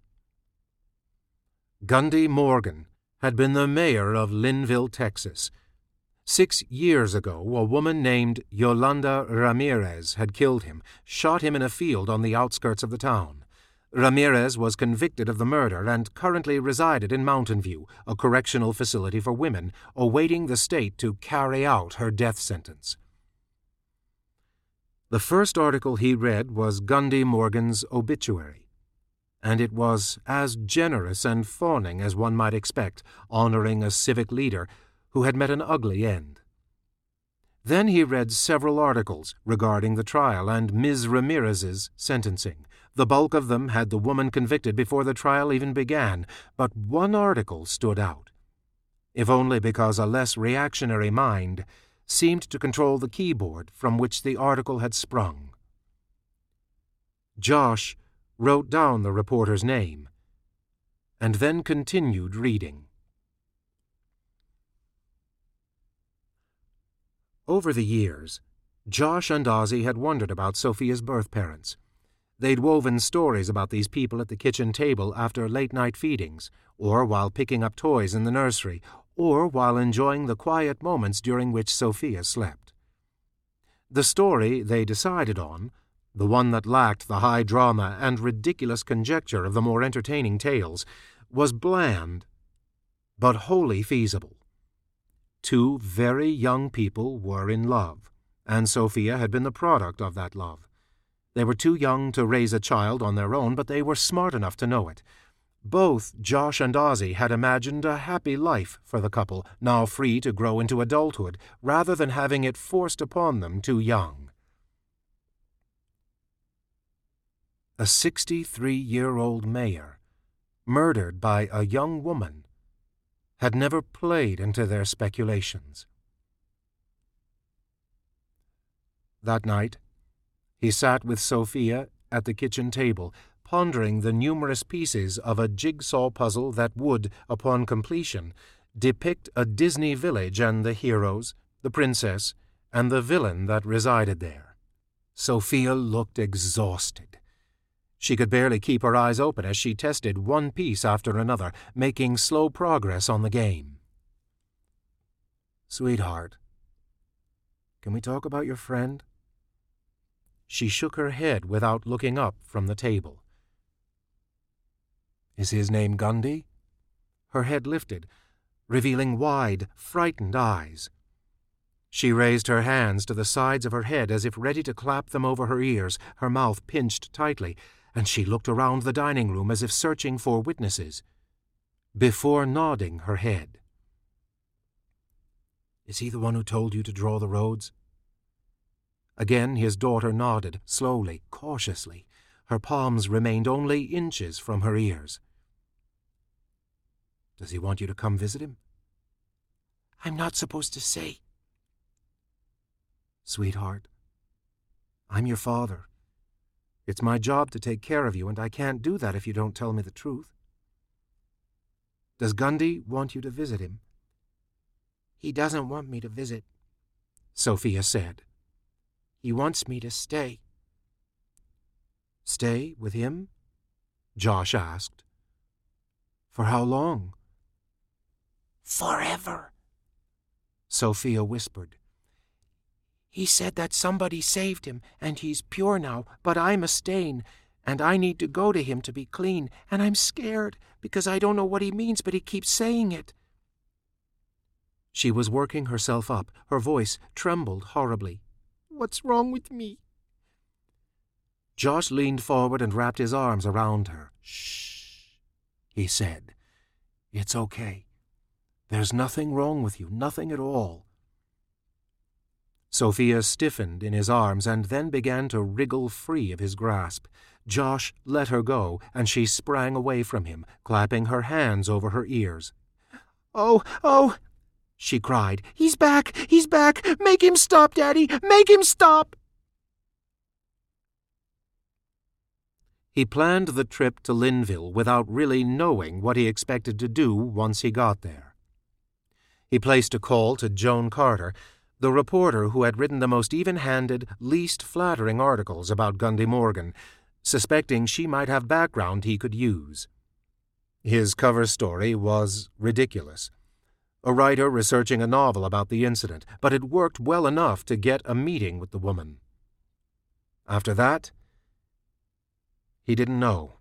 Gundy Morgan had been the mayor of Linville, Texas Six years ago, a woman named Yolanda Ramirez had killed him, shot him in a field on the outskirts of the town. Ramirez was convicted of the murder and currently resided in Mountain View, a correctional facility for women, awaiting the state to carry out her death sentence. The first article he read was Gundy Morgan's obituary, and it was as generous and fawning as one might expect, honoring a civic leader who had met an ugly end. Then he read several articles regarding the trial and Ms. Ramirez's sentencing. The bulk of them had the woman convicted before the trial even began, but one article stood out. If only because a less reactionary mind seemed to control the keyboard from which the article had sprung. Josh wrote down the reporter's name and then continued reading. Over the years, Josh and Ozzy had wondered about Sophia's birth parents. They'd woven stories about these people at the kitchen table after late night feedings, or while picking up toys in the nursery, or while enjoying the quiet moments during which Sophia slept. The story they decided on, the one that lacked the high drama and ridiculous conjecture of the more entertaining tales, was bland, but wholly feasible. Two very young people were in love, and Sophia had been the product of that love. They were too young to raise a child on their own, but they were smart enough to know it. Both Josh and Ozzy had imagined a happy life for the couple, now free to grow into adulthood, rather than having it forced upon them too young. A 63 year old mayor, murdered by a young woman had never played into their speculations. That night, he sat with Sophia at the kitchen table, pondering the numerous pieces of a jigsaw puzzle that would, upon completion, depict a Disney village and the heroes, the princess, and the villain that resided there. Sophia looked exhausted. She could barely keep her eyes open as she tested one piece after another, making slow progress on the game. Sweetheart, can we talk about your friend? She shook her head without looking up from the table. Is his name Gundy? Her head lifted, revealing wide, frightened eyes. She raised her hands to the sides of her head as if ready to clap them over her ears, her mouth pinched tightly, and she looked around the dining room as if searching for witnesses, before nodding her head. Is he the one who told you to draw the roads? Again his daughter nodded, slowly, cautiously. Her palms remained only inches from her ears. Does he want you to come visit him? I'm not supposed to say. Sweetheart, I'm your father. It's my job to take care of you, and I can't do that if you don't tell me the truth. Does Gundy want you to visit him? He doesn't want me to visit, Sophia said. He wants me to stay. Stay with him? Josh asked. For how long? Forever, Sophia whispered. He said that somebody saved him, and he's pure now, but I'm a stain, and I need to go to him to be clean, and I'm scared because I don't know what he means, but he keeps saying it. She was working herself up. Her voice trembled horribly. What's wrong with me? Josh leaned forward and wrapped his arms around her. Shh, he said. It's okay. There's nothing wrong with you, nothing at all. Sophia stiffened in his arms and then began to wriggle free of his grasp. Josh let her go, and she sprang away from him, clapping her hands over her ears. Oh, oh! she cried. He's back! He's back! Make him stop, Daddy! Make him stop! He planned the trip to Linville without really knowing what he expected to do once he got there. He placed a call to Joan Carter, the reporter who had written the most even handed, least flattering articles about Gundy Morgan, suspecting she might have background he could use. His cover story was ridiculous. a writer researching a novel about the incident, but it worked well enough to get a meeting with the woman. After that, he didn't know.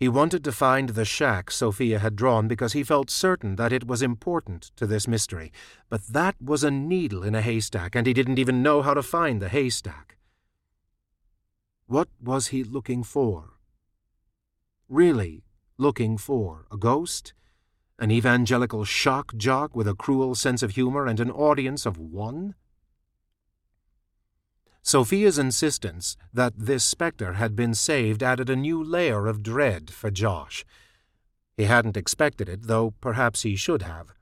He wanted to find the shack Sophia had drawn because he felt certain that it was important to this mystery, but that was a needle in a haystack, and he didn't even know how to find the haystack. What was he looking for? Really looking for a ghost? An evangelical shock jock with a cruel sense of humor and an audience of one? Sophia's insistence that this spectre had been saved added a new layer of dread for Josh. He hadn't expected it, though perhaps he should have.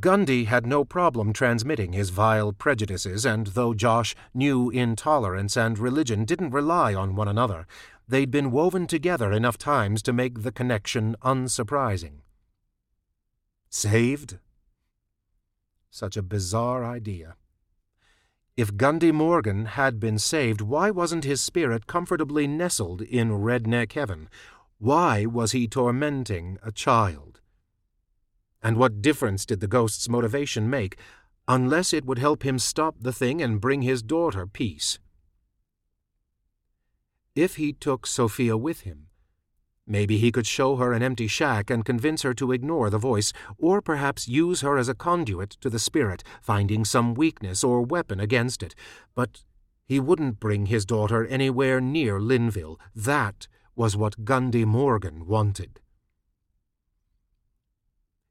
Gundy had no problem transmitting his vile prejudices, and though Josh knew intolerance and religion didn't rely on one another, they'd been woven together enough times to make the connection unsurprising. Saved? Such a bizarre idea. If Gundy Morgan had been saved, why wasn't his spirit comfortably nestled in redneck heaven? Why was he tormenting a child? And what difference did the ghost's motivation make, unless it would help him stop the thing and bring his daughter peace? If he took Sophia with him, Maybe he could show her an empty shack and convince her to ignore the voice, or perhaps use her as a conduit to the spirit, finding some weakness or weapon against it. But he wouldn't bring his daughter anywhere near Linville. That was what Gundy Morgan wanted.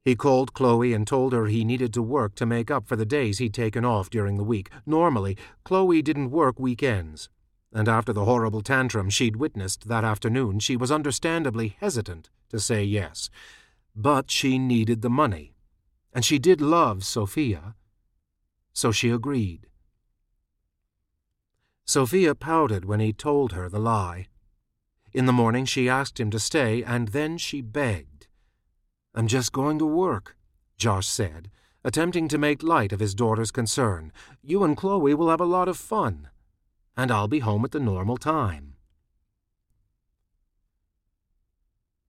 He called Chloe and told her he needed to work to make up for the days he'd taken off during the week. Normally, Chloe didn't work weekends and after the horrible tantrum she'd witnessed that afternoon, she was understandably hesitant to say yes. But she needed the money, and she did love Sophia, so she agreed. Sophia pouted when he told her the lie. In the morning she asked him to stay, and then she begged. I'm just going to work, Josh said, attempting to make light of his daughter's concern. You and Chloe will have a lot of fun and I'll be home at the normal time.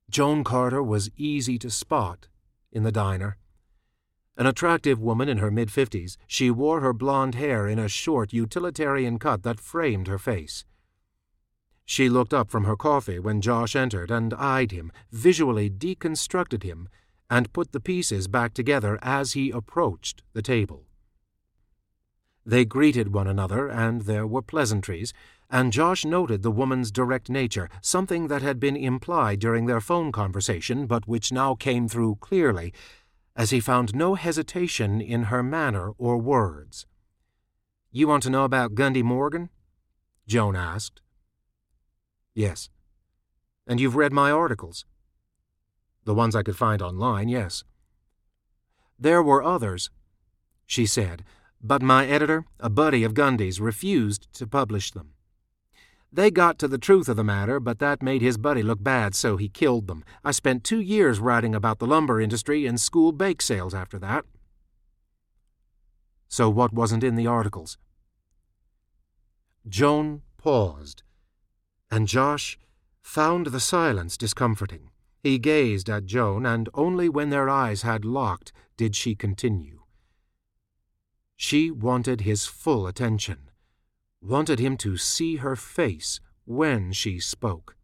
Joan Carter was easy to spot in the diner. An attractive woman in her mid fifties, she wore her blonde hair in a short utilitarian cut that framed her face. She looked up from her coffee when Josh entered and eyed him, visually deconstructed him, and put the pieces back together as he approached the table. They greeted one another, and there were pleasantries, and Josh noted the woman's direct nature, something that had been implied during their phone conversation, but which now came through clearly, as he found no hesitation in her manner or words. You want to know about Gundy Morgan? Joan asked. Yes. And you've read my articles? The ones I could find online, yes. There were others, she said, but my editor, a buddy of Gundy's, refused to publish them. They got to the truth of the matter, but that made his buddy look bad, so he killed them. I spent two years writing about the lumber industry and school bake sales after that. So what wasn't in the articles? Joan paused, and Josh found the silence discomforting. He gazed at Joan, and only when their eyes had locked did she continue. She wanted his full attention, wanted him to see her face when she spoke.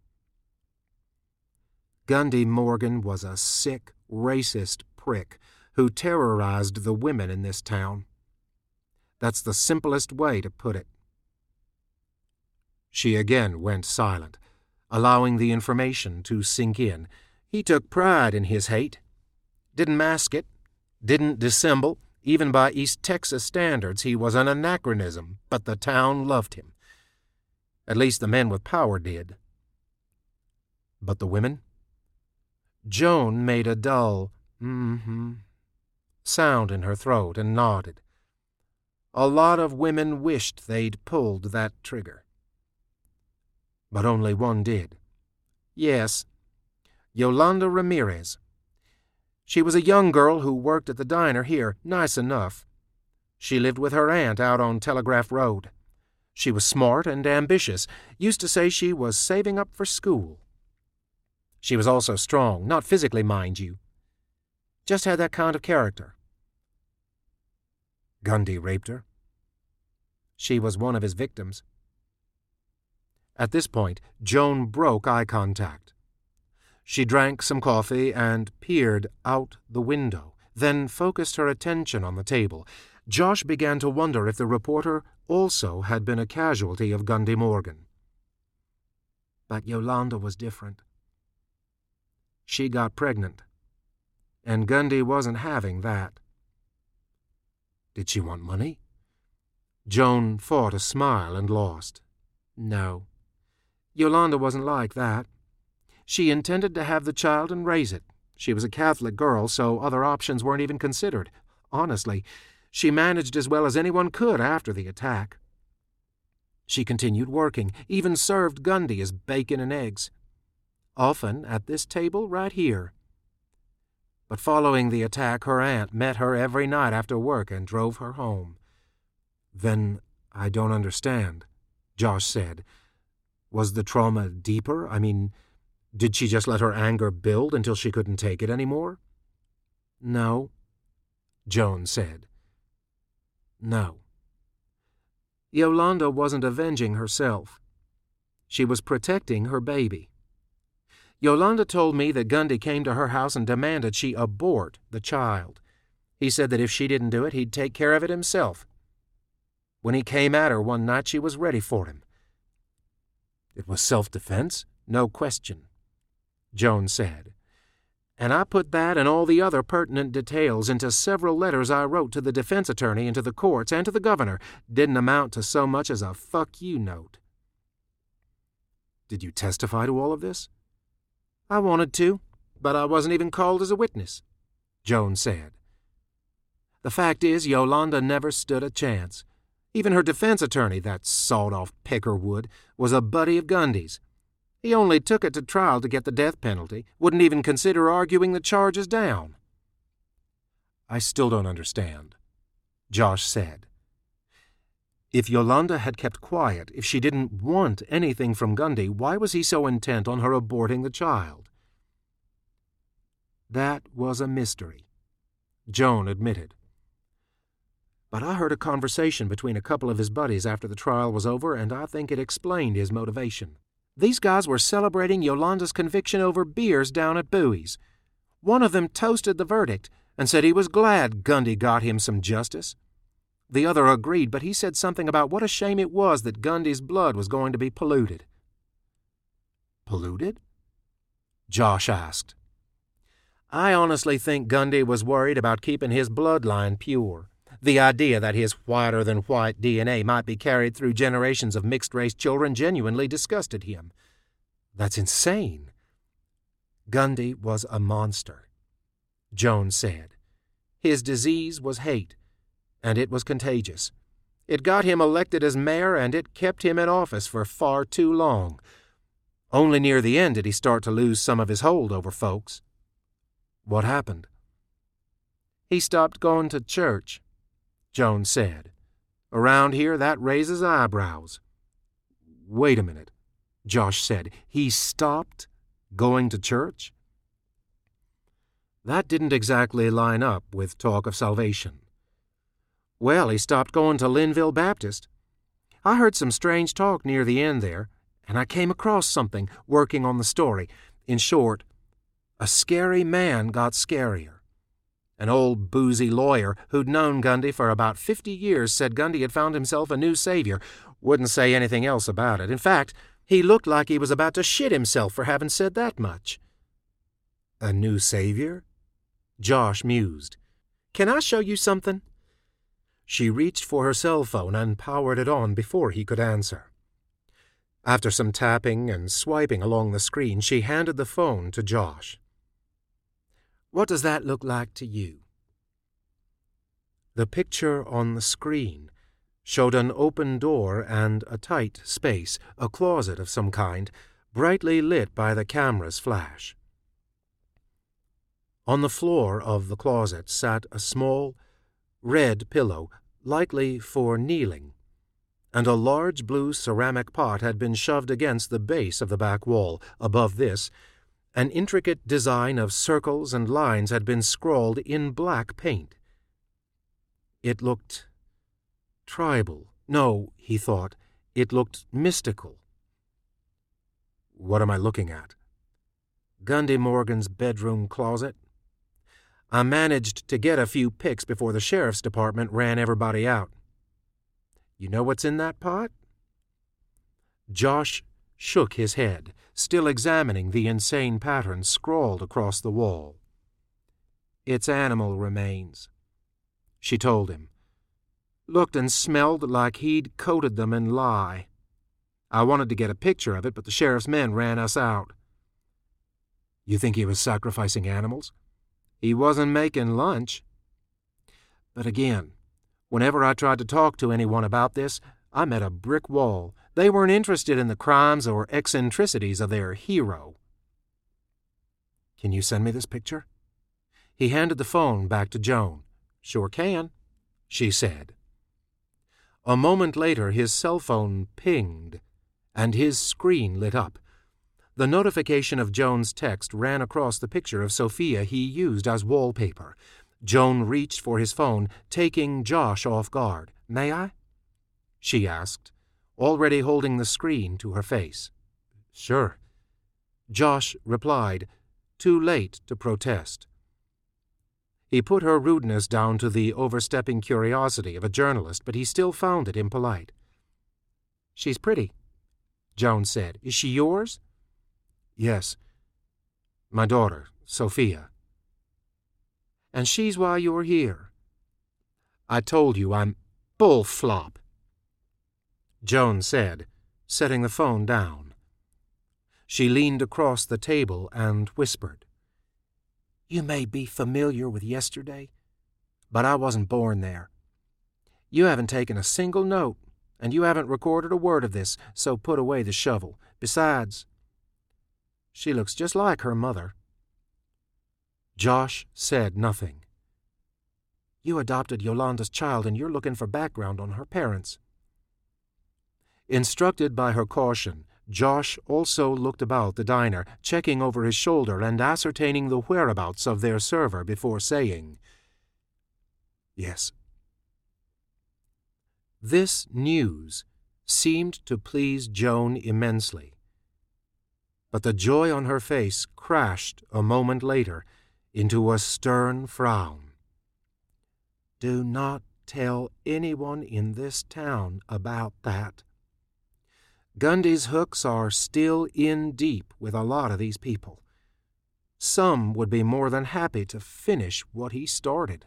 Gundy Morgan was a sick, racist prick who terrorized the women in this town. That's the simplest way to put it. She again went silent, allowing the information to sink in. He took pride in his hate, didn't mask it, didn't dissemble, even by East Texas standards, he was an anachronism, but the town loved him. At least the men with power did. But the women? Joan made a dull, mm-hmm, sound in her throat and nodded. A lot of women wished they'd pulled that trigger. But only one did. Yes, Yolanda Ramirez. She was a young girl who worked at the diner here, nice enough. She lived with her aunt out on Telegraph Road. She was smart and ambitious, used to say she was saving up for school. She was also strong, not physically, mind you. Just had that kind of character, Gundy raped her. She was one of his victims. At this point, Joan broke eye contact. She drank some coffee and peered out the window, then focused her attention on the table. Josh began to wonder if the reporter also had been a casualty of Gundy Morgan. But Yolanda was different. She got pregnant, and Gundy wasn't having that. Did she want money? Joan fought a smile and lost. No. Yolanda wasn't like that. She intended to have the child and raise it. She was a Catholic girl, so other options weren't even considered. Honestly, she managed as well as anyone could after the attack. She continued working, even served Gundy his bacon and eggs. Often at this table right here. But following the attack, her aunt met her every night after work and drove her home. Then I don't understand, Josh said. Was the trauma deeper? I mean, did she just let her anger build until she couldn't take it anymore? No, Joan said. No. Yolanda wasn't avenging herself. She was protecting her baby. Yolanda told me that Gundy came to her house and demanded she abort the child. He said that if she didn't do it, he'd take care of it himself. When he came at her one night, she was ready for him. It was self defense, no question, Joan said. And I put that and all the other pertinent details into several letters I wrote to the defense attorney and to the courts and to the governor. Didn't amount to so much as a fuck you note. Did you testify to all of this? I wanted to, but I wasn't even called as a witness, Joan said. The fact is, Yolanda never stood a chance. Even her defense attorney, that sawed off Peckerwood, was a buddy of Gundy's. He only took it to trial to get the death penalty, wouldn't even consider arguing the charges down. I still don't understand, Josh said. If Yolanda had kept quiet, if she didn't want anything from Gundy, why was he so intent on her aborting the child? That was a mystery, Joan admitted. But I heard a conversation between a couple of his buddies after the trial was over, and I think it explained his motivation. These guys were celebrating Yolanda's conviction over beers down at Bowie's. One of them toasted the verdict and said he was glad Gundy got him some justice. The other agreed, but he said something about what a shame it was that Gundy's blood was going to be polluted. Polluted? Josh asked. I honestly think Gundy was worried about keeping his bloodline pure. The idea that his whiter than white DNA might be carried through generations of mixed race children genuinely disgusted him. That's insane. Gundy was a monster, Joan said. His disease was hate, and it was contagious. It got him elected as mayor, and it kept him in office for far too long. Only near the end did he start to lose some of his hold over folks. What happened? He stopped going to church Joan said. Around here, that raises eyebrows. Wait a minute, Josh said. He stopped going to church? That didn't exactly line up with talk of salvation. Well, he stopped going to Linville Baptist. I heard some strange talk near the end there, and I came across something working on the story. In short, a scary man got scarier. An old boozy lawyer who'd known Gundy for about fifty years said Gundy had found himself a new savior. Wouldn't say anything else about it. In fact, he looked like he was about to shit himself for having said that much. A new savior? Josh mused. Can I show you something? She reached for her cell phone and powered it on before he could answer. After some tapping and swiping along the screen, she handed the phone to Josh. What does that look like to you? The picture on the screen showed an open door and a tight space, a closet of some kind, brightly lit by the camera's flash. On the floor of the closet sat a small, red pillow, likely for kneeling, and a large blue ceramic pot had been shoved against the base of the back wall. Above this, an intricate design of circles and lines had been scrawled in black paint. It looked tribal. No, he thought, it looked mystical. What am I looking at? Gundy Morgan's bedroom closet. I managed to get a few pics before the sheriff's department ran everybody out. You know what's in that pot? Josh shook his head, still examining the insane pattern scrawled across the wall. It's animal remains, she told him. Looked and smelled like he'd coated them in lye. I wanted to get a picture of it, but the sheriff's men ran us out. You think he was sacrificing animals? He wasn't making lunch. But again, whenever I tried to talk to anyone about this, I met a brick wall. They weren't interested in the crimes or eccentricities of their hero. Can you send me this picture? He handed the phone back to Joan. Sure can, she said. A moment later, his cell phone pinged, and his screen lit up. The notification of Joan's text ran across the picture of Sophia he used as wallpaper. Joan reached for his phone, taking Josh off guard. May I? she asked, already holding the screen to her face. Sure. Josh replied, too late to protest. He put her rudeness down to the overstepping curiosity of a journalist, but he still found it impolite. She's pretty, Joan said. Is she yours? Yes. My daughter, Sophia. And she's why you're here. I told you I'm bull flop. Joan said, setting the phone down. She leaned across the table and whispered. You may be familiar with yesterday, but I wasn't born there. You haven't taken a single note, and you haven't recorded a word of this, so put away the shovel. Besides, she looks just like her mother. Josh said nothing. You adopted Yolanda's child and you're looking for background on her parents. Instructed by her caution, Josh also looked about the diner, checking over his shoulder and ascertaining the whereabouts of their server before saying, Yes. This news seemed to please Joan immensely but the joy on her face crashed a moment later into a stern frown. Do not tell anyone in this town about that. Gundy's hooks are still in deep with a lot of these people. Some would be more than happy to finish what he started.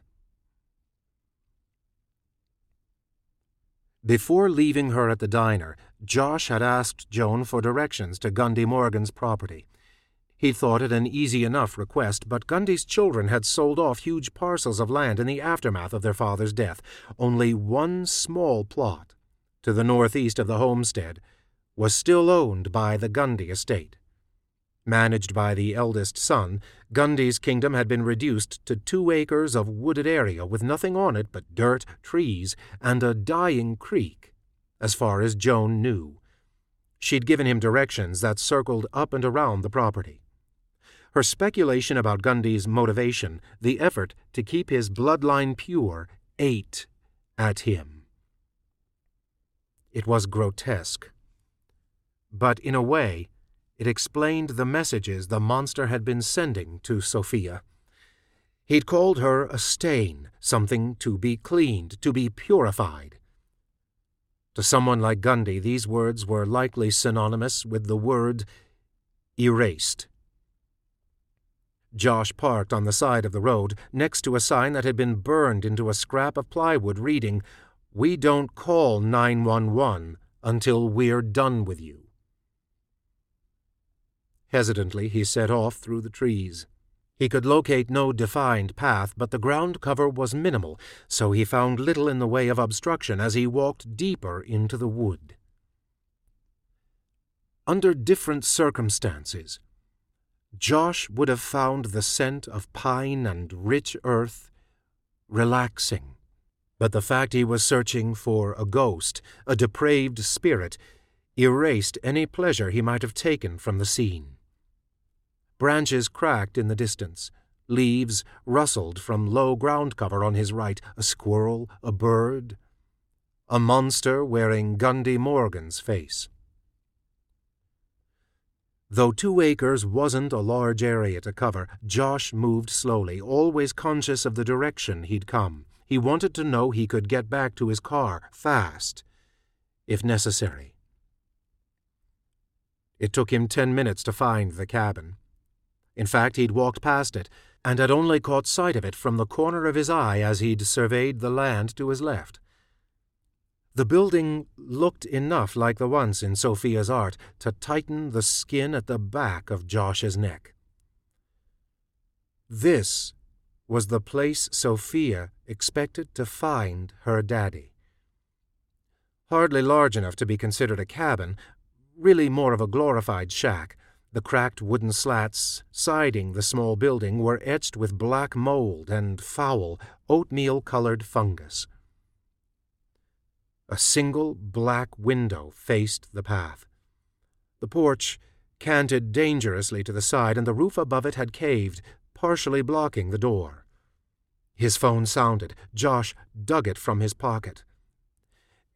Before leaving her at the diner, Josh had asked Joan for directions to Gundy Morgan's property. He thought it an easy enough request, but Gundy's children had sold off huge parcels of land in the aftermath of their father's death. Only one small plot, to the northeast of the homestead, was still owned by the Gundy estate. Managed by the eldest son, Gundy's kingdom had been reduced to two acres of wooded area with nothing on it but dirt, trees, and a dying creek, as far as Joan knew. She'd given him directions that circled up and around the property. Her speculation about Gundy's motivation, the effort to keep his bloodline pure, ate at him. It was grotesque. But in a way, it explained the messages the monster had been sending to Sophia. He'd called her a stain, something to be cleaned, to be purified. To someone like Gundy, these words were likely synonymous with the word erased. Josh parked on the side of the road next to a sign that had been burned into a scrap of plywood reading, We don't call 911 until we're done with you. Hesitantly, he set off through the trees. He could locate no defined path, but the ground cover was minimal, so he found little in the way of obstruction as he walked deeper into the wood. Under different circumstances, Josh would have found the scent of pine and rich earth relaxing. But the fact he was searching for a ghost, a depraved spirit, erased any pleasure he might have taken from the scene. Branches cracked in the distance. Leaves rustled from low ground cover on his right. A squirrel, a bird. a monster wearing Gundy Morgan's face. Though two acres wasn't a large area to cover, Josh moved slowly, always conscious of the direction he'd come. He wanted to know he could get back to his car fast, if necessary. It took him ten minutes to find the cabin. In fact, he'd walked past it, and had only caught sight of it from the corner of his eye as he'd surveyed the land to his left. The building looked enough like the ones in Sophia's art to tighten the skin at the back of Josh's neck. This was the place Sophia expected to find her daddy. Hardly large enough to be considered a cabin, really more of a glorified shack, the cracked wooden slats siding the small building were etched with black mold and foul, oatmeal colored fungus. A single black window faced the path. The porch canted dangerously to the side, and the roof above it had caved, partially blocking the door. His phone sounded. Josh dug it from his pocket.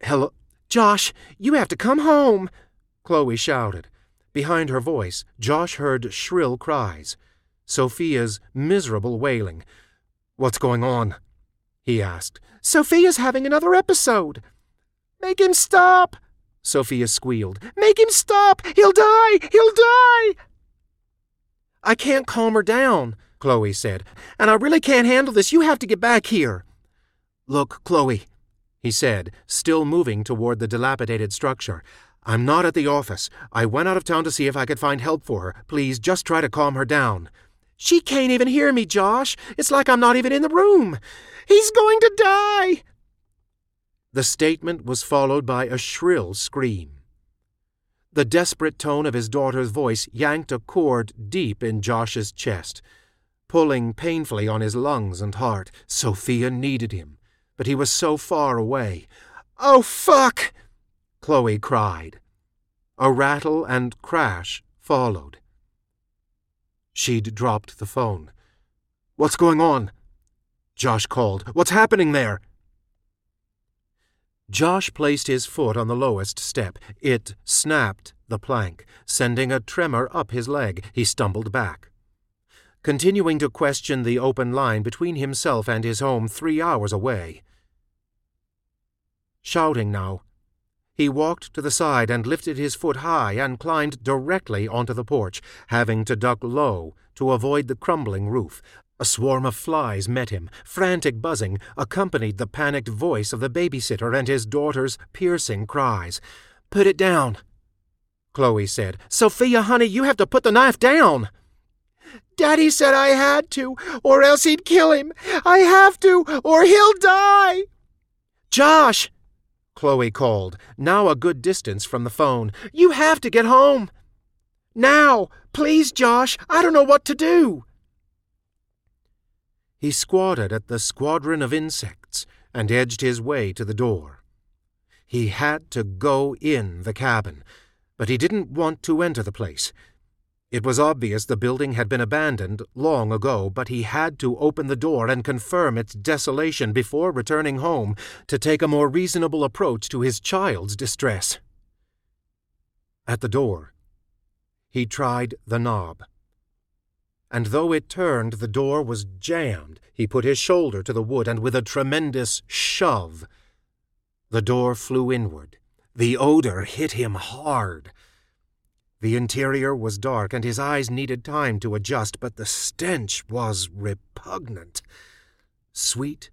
Hello, Josh, you have to come home, Chloe shouted. Behind her voice, Josh heard shrill cries. Sophia's miserable wailing. What's going on? he asked. Sophia's having another episode. Make him stop! Sophia squealed. Make him stop! He'll die! He'll die! I can't calm her down, Chloe said, and I really can't handle this. You have to get back here. Look, Chloe, he said, still moving toward the dilapidated structure. I'm not at the office. I went out of town to see if I could find help for her. Please, just try to calm her down. She can't even hear me, Josh. It's like I'm not even in the room. He's going to die. The statement was followed by a shrill scream. The desperate tone of his daughter's voice yanked a chord deep in Josh's chest, pulling painfully on his lungs and heart. Sophia needed him, but he was so far away. Oh, fuck! Chloe cried. A rattle and crash followed. She'd dropped the phone. What's going on? Josh called. What's happening there? Josh placed his foot on the lowest step. It snapped the plank, sending a tremor up his leg. He stumbled back. Continuing to question the open line between himself and his home three hours away. Shouting now, he walked to the side and lifted his foot high and climbed directly onto the porch, having to duck low to avoid the crumbling roof. A swarm of flies met him. Frantic buzzing accompanied the panicked voice of the babysitter and his daughter's piercing cries. Put it down, Chloe said. Sophia, honey, you have to put the knife down. Daddy said I had to, or else he'd kill him. I have to, or he'll die. Josh, Chloe called, now a good distance from the phone. You have to get home. Now! Please, Josh, I don't know what to do. He squatted at the squadron of insects and edged his way to the door. He had to go in the cabin, but he didn't want to enter the place. It was obvious the building had been abandoned long ago, but he had to open the door and confirm its desolation before returning home to take a more reasonable approach to his child's distress. At the door, he tried the knob. And though it turned, the door was jammed. He put his shoulder to the wood, and with a tremendous shove, the door flew inward. The odor hit him hard. The interior was dark, and his eyes needed time to adjust, but the stench was repugnant. Sweet,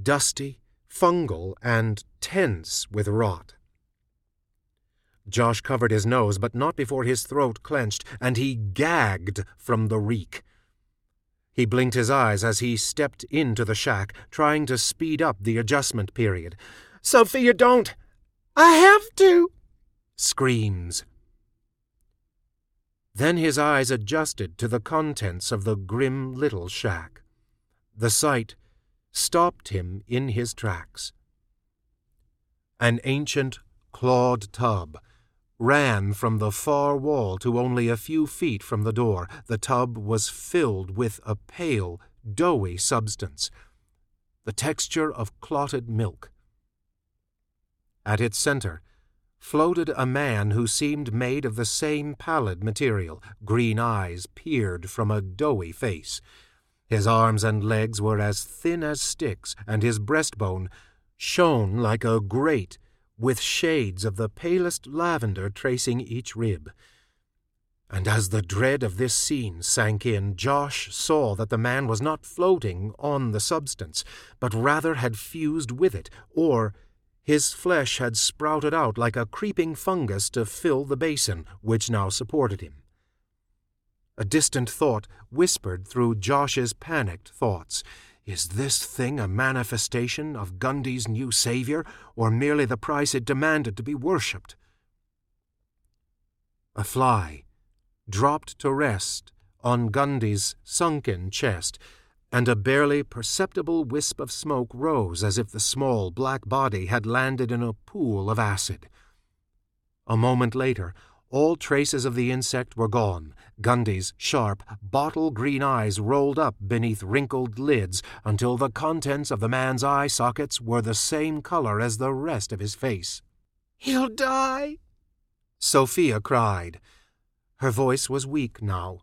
dusty, fungal, and tense with rot. Josh covered his nose, but not before his throat clenched, and he gagged from the reek. He blinked his eyes as he stepped into the shack, trying to speed up the adjustment period. Sophia, don't! I have to! Screams, then his eyes adjusted to the contents of the grim little shack. The sight stopped him in his tracks. An ancient clawed tub ran from the far wall to only a few feet from the door. The tub was filled with a pale, doughy substance, the texture of clotted milk. At its center floated a man who seemed made of the same pallid material. Green eyes peered from a doughy face. His arms and legs were as thin as sticks, and his breastbone shone like a grate, with shades of the palest lavender tracing each rib. And as the dread of this scene sank in, Josh saw that the man was not floating on the substance, but rather had fused with it, or his flesh had sprouted out like a creeping fungus to fill the basin which now supported him. A distant thought whispered through Josh's panicked thoughts. Is this thing a manifestation of Gundy's new savior, or merely the price it demanded to be worshipped? A fly dropped to rest on Gundy's sunken chest, and a barely perceptible wisp of smoke rose as if the small black body had landed in a pool of acid. A moment later, all traces of the insect were gone. Gundy's sharp, bottle green eyes rolled up beneath wrinkled lids until the contents of the man's eye sockets were the same color as the rest of his face. He'll die! Sophia cried. Her voice was weak now.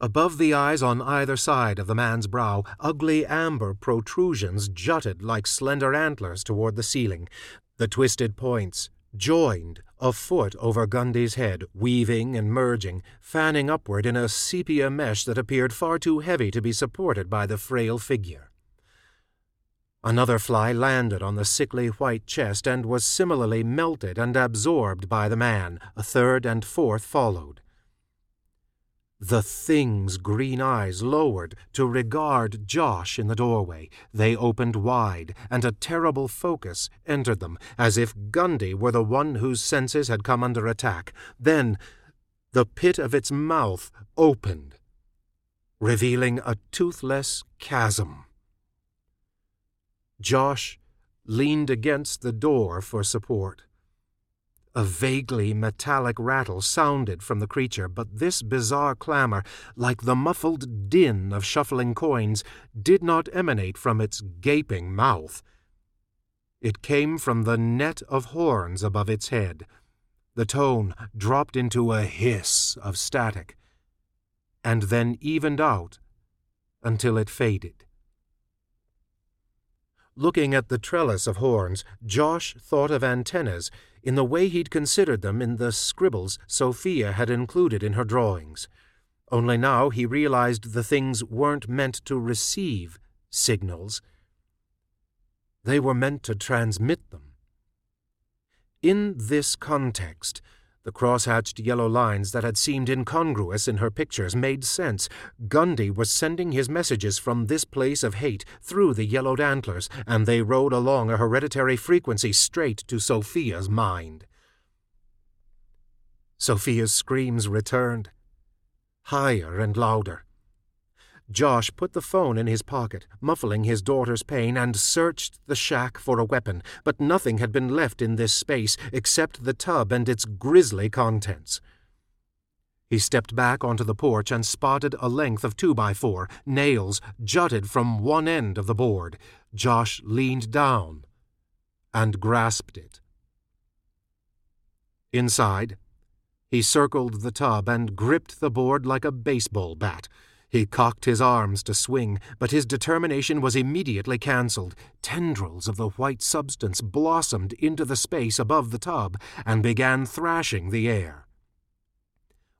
Above the eyes on either side of the man's brow, ugly amber protrusions jutted like slender antlers toward the ceiling. The twisted points joined a foot over Gundy's head, weaving and merging, fanning upward in a sepia mesh that appeared far too heavy to be supported by the frail figure. Another fly landed on the sickly white chest and was similarly melted and absorbed by the man. A third and fourth followed. The thing's green eyes lowered to regard Josh in the doorway. They opened wide, and a terrible focus entered them, as if Gundy were the one whose senses had come under attack. Then the pit of its mouth opened, revealing a toothless chasm. Josh leaned against the door for support. A vaguely metallic rattle sounded from the creature, but this bizarre clamor, like the muffled din of shuffling coins, did not emanate from its gaping mouth. It came from the net of horns above its head. The tone dropped into a hiss of static, and then evened out until it faded. Looking at the trellis of horns, Josh thought of antennas in the way he'd considered them in the scribbles Sophia had included in her drawings. Only now he realized the things weren't meant to receive signals. They were meant to transmit them. In this context, the cross-hatched yellow lines that had seemed incongruous in her pictures made sense. Gundy was sending his messages from this place of hate through the yellowed antlers, and they rode along a hereditary frequency straight to Sophia's mind. Sophia's screams returned, higher and louder. Josh put the phone in his pocket, muffling his daughter's pain, and searched the shack for a weapon, but nothing had been left in this space except the tub and its grisly contents. He stepped back onto the porch and spotted a length of two by four. Nails jutted from one end of the board. Josh leaned down and grasped it. Inside, he circled the tub and gripped the board like a baseball bat. He cocked his arms to swing, but his determination was immediately cancelled. Tendrils of the white substance blossomed into the space above the tub and began thrashing the air.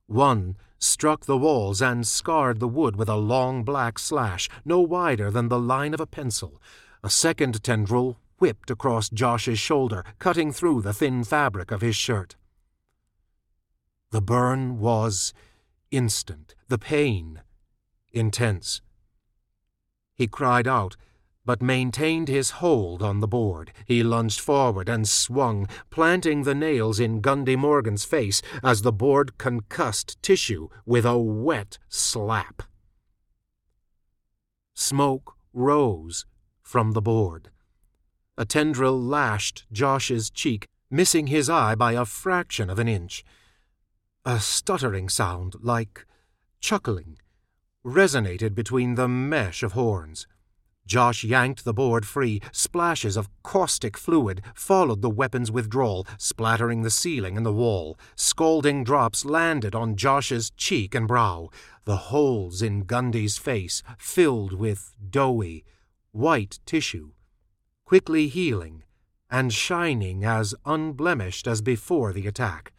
One struck the walls and scarred the wood with a long black slash, no wider than the line of a pencil. A second tendril whipped across Josh's shoulder, cutting through the thin fabric of his shirt. The burn was instant. The pain intense. He cried out, but maintained his hold on the board. He lunged forward and swung, planting the nails in Gundy Morgan's face as the board concussed tissue with a wet slap. Smoke rose from the board. A tendril lashed Josh's cheek, missing his eye by a fraction of an inch. A stuttering sound, like chuckling, resonated between the mesh of horns. Josh yanked the board free. Splashes of caustic fluid followed the weapon's withdrawal, splattering the ceiling and the wall. Scalding drops landed on Josh's cheek and brow. The holes in Gundy's face filled with doughy, white tissue, quickly healing and shining as unblemished as before the attack.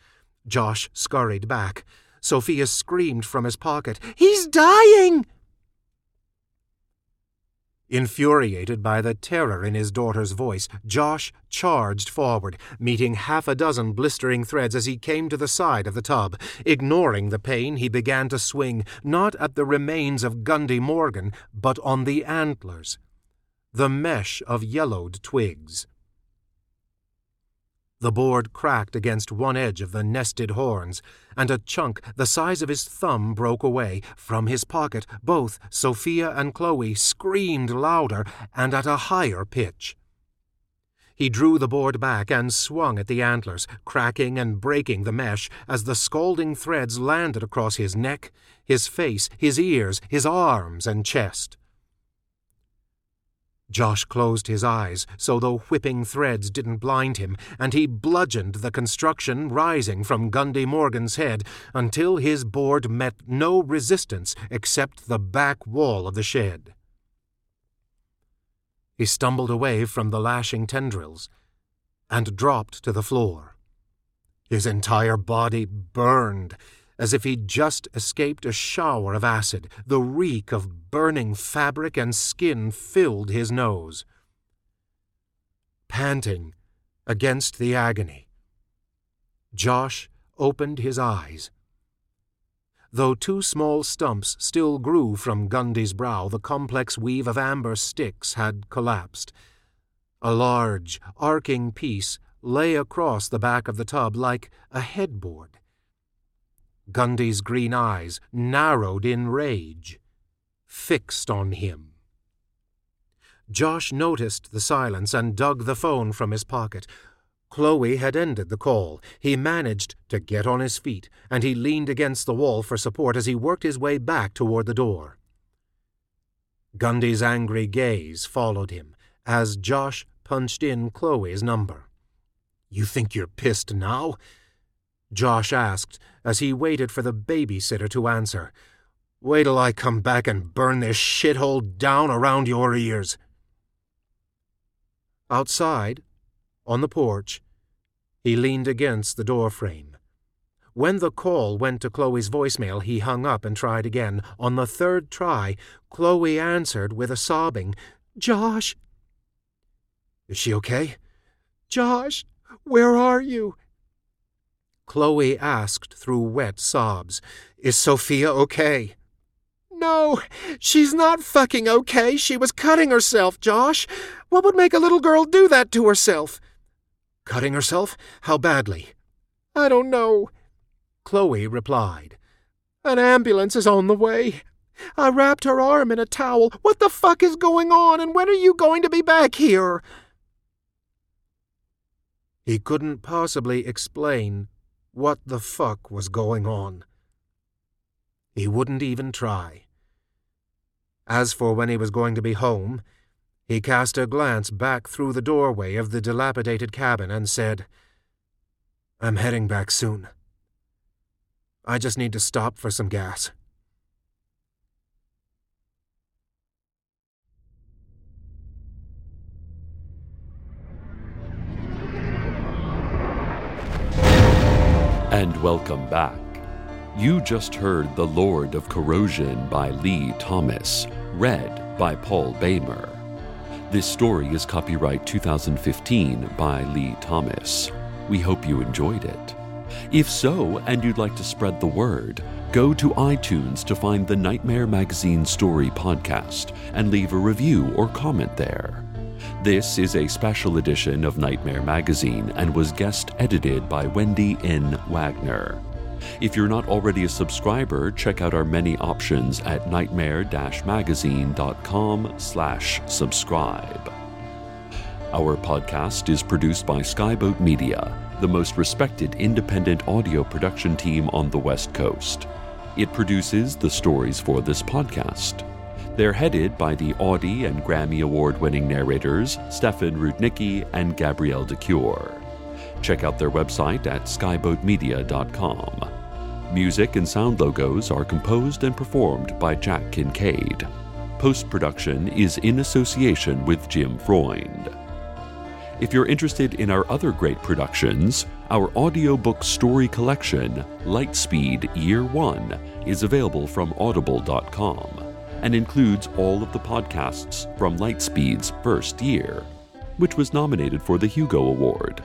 Josh scurried back. Sophia screamed from his pocket, He's dying! Infuriated by the terror in his daughter's voice, Josh charged forward, meeting half a dozen blistering threads as he came to the side of the tub. Ignoring the pain, he began to swing, not at the remains of Gundy Morgan, but on the antlers, the mesh of yellowed twigs. The board cracked against one edge of the nested horns, and a chunk the size of his thumb broke away. From his pocket, both Sophia and Chloe screamed louder and at a higher pitch. He drew the board back and swung at the antlers, cracking and breaking the mesh as the scalding threads landed across his neck, his face, his ears, his arms, and chest. Josh closed his eyes so the whipping threads didn't blind him, and he bludgeoned the construction rising from Gundy Morgan's head until his board met no resistance except the back wall of the shed. He stumbled away from the lashing tendrils and dropped to the floor. His entire body burned as if he'd just escaped a shower of acid. The reek of burning fabric and skin filled his nose. Panting against the agony, Josh opened his eyes. Though two small stumps still grew from Gundy's brow, the complex weave of amber sticks had collapsed. A large, arcing piece lay across the back of the tub like a headboard. Gundy's green eyes narrowed in rage, fixed on him. Josh noticed the silence and dug the phone from his pocket. Chloe had ended the call. He managed to get on his feet, and he leaned against the wall for support as he worked his way back toward the door. Gundy's angry gaze followed him as Josh punched in Chloe's number. You think you're pissed now? Josh asked as he waited for the babysitter to answer. Wait till I come back and burn this shithole down around your ears. Outside, on the porch, he leaned against the doorframe. When the call went to Chloe's voicemail, he hung up and tried again. On the third try, Chloe answered with a sobbing, Josh. Is she okay? Josh, where are you? Chloe asked through wet sobs, Is Sophia okay? No, she's not fucking okay. She was cutting herself, Josh. What would make a little girl do that to herself? Cutting herself? How badly? I don't know. Chloe replied. An ambulance is on the way. I wrapped her arm in a towel. What the fuck is going on, and when are you going to be back here? He couldn't possibly explain what the fuck was going on. He wouldn't even try. As for when he was going to be home, he cast a glance back through the doorway of the dilapidated cabin and said, I'm heading back soon. I just need to stop for some gas. And welcome back. You just heard The Lord of Corrosion by Lee Thomas, read by Paul Boehmer. This story is copyright 2015 by Lee Thomas. We hope you enjoyed it. If so, and you'd like to spread the word, go to iTunes to find the Nightmare Magazine Story podcast and leave a review or comment there. This is a special edition of Nightmare Magazine and was guest edited by Wendy N. Wagner. If you're not already a subscriber, check out our many options at nightmare-magazine.com slash subscribe. Our podcast is produced by Skyboat Media, the most respected independent audio production team on the West Coast. It produces the stories for this podcast. They're headed by the Audie and Grammy Award winning narrators Stefan Rudnicki and Gabrielle de Cuir. Check out their website at skyboatmedia.com. Music and sound logos are composed and performed by Jack Kincaid. Post production is in association with Jim Freund. If you're interested in our other great productions, our audiobook story collection, Lightspeed Year 1, is available from audible.com and includes all of the podcasts from Lightspeed's first year, which was nominated for the Hugo Award.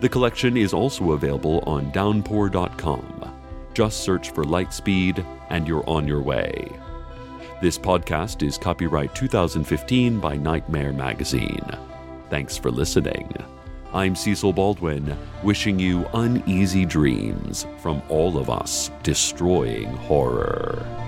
The collection is also available on downpour.com. Just search for Lightspeed and you're on your way. This podcast is copyright 2015 by Nightmare Magazine. Thanks for listening. I'm Cecil Baldwin, wishing you uneasy dreams from all of us destroying horror.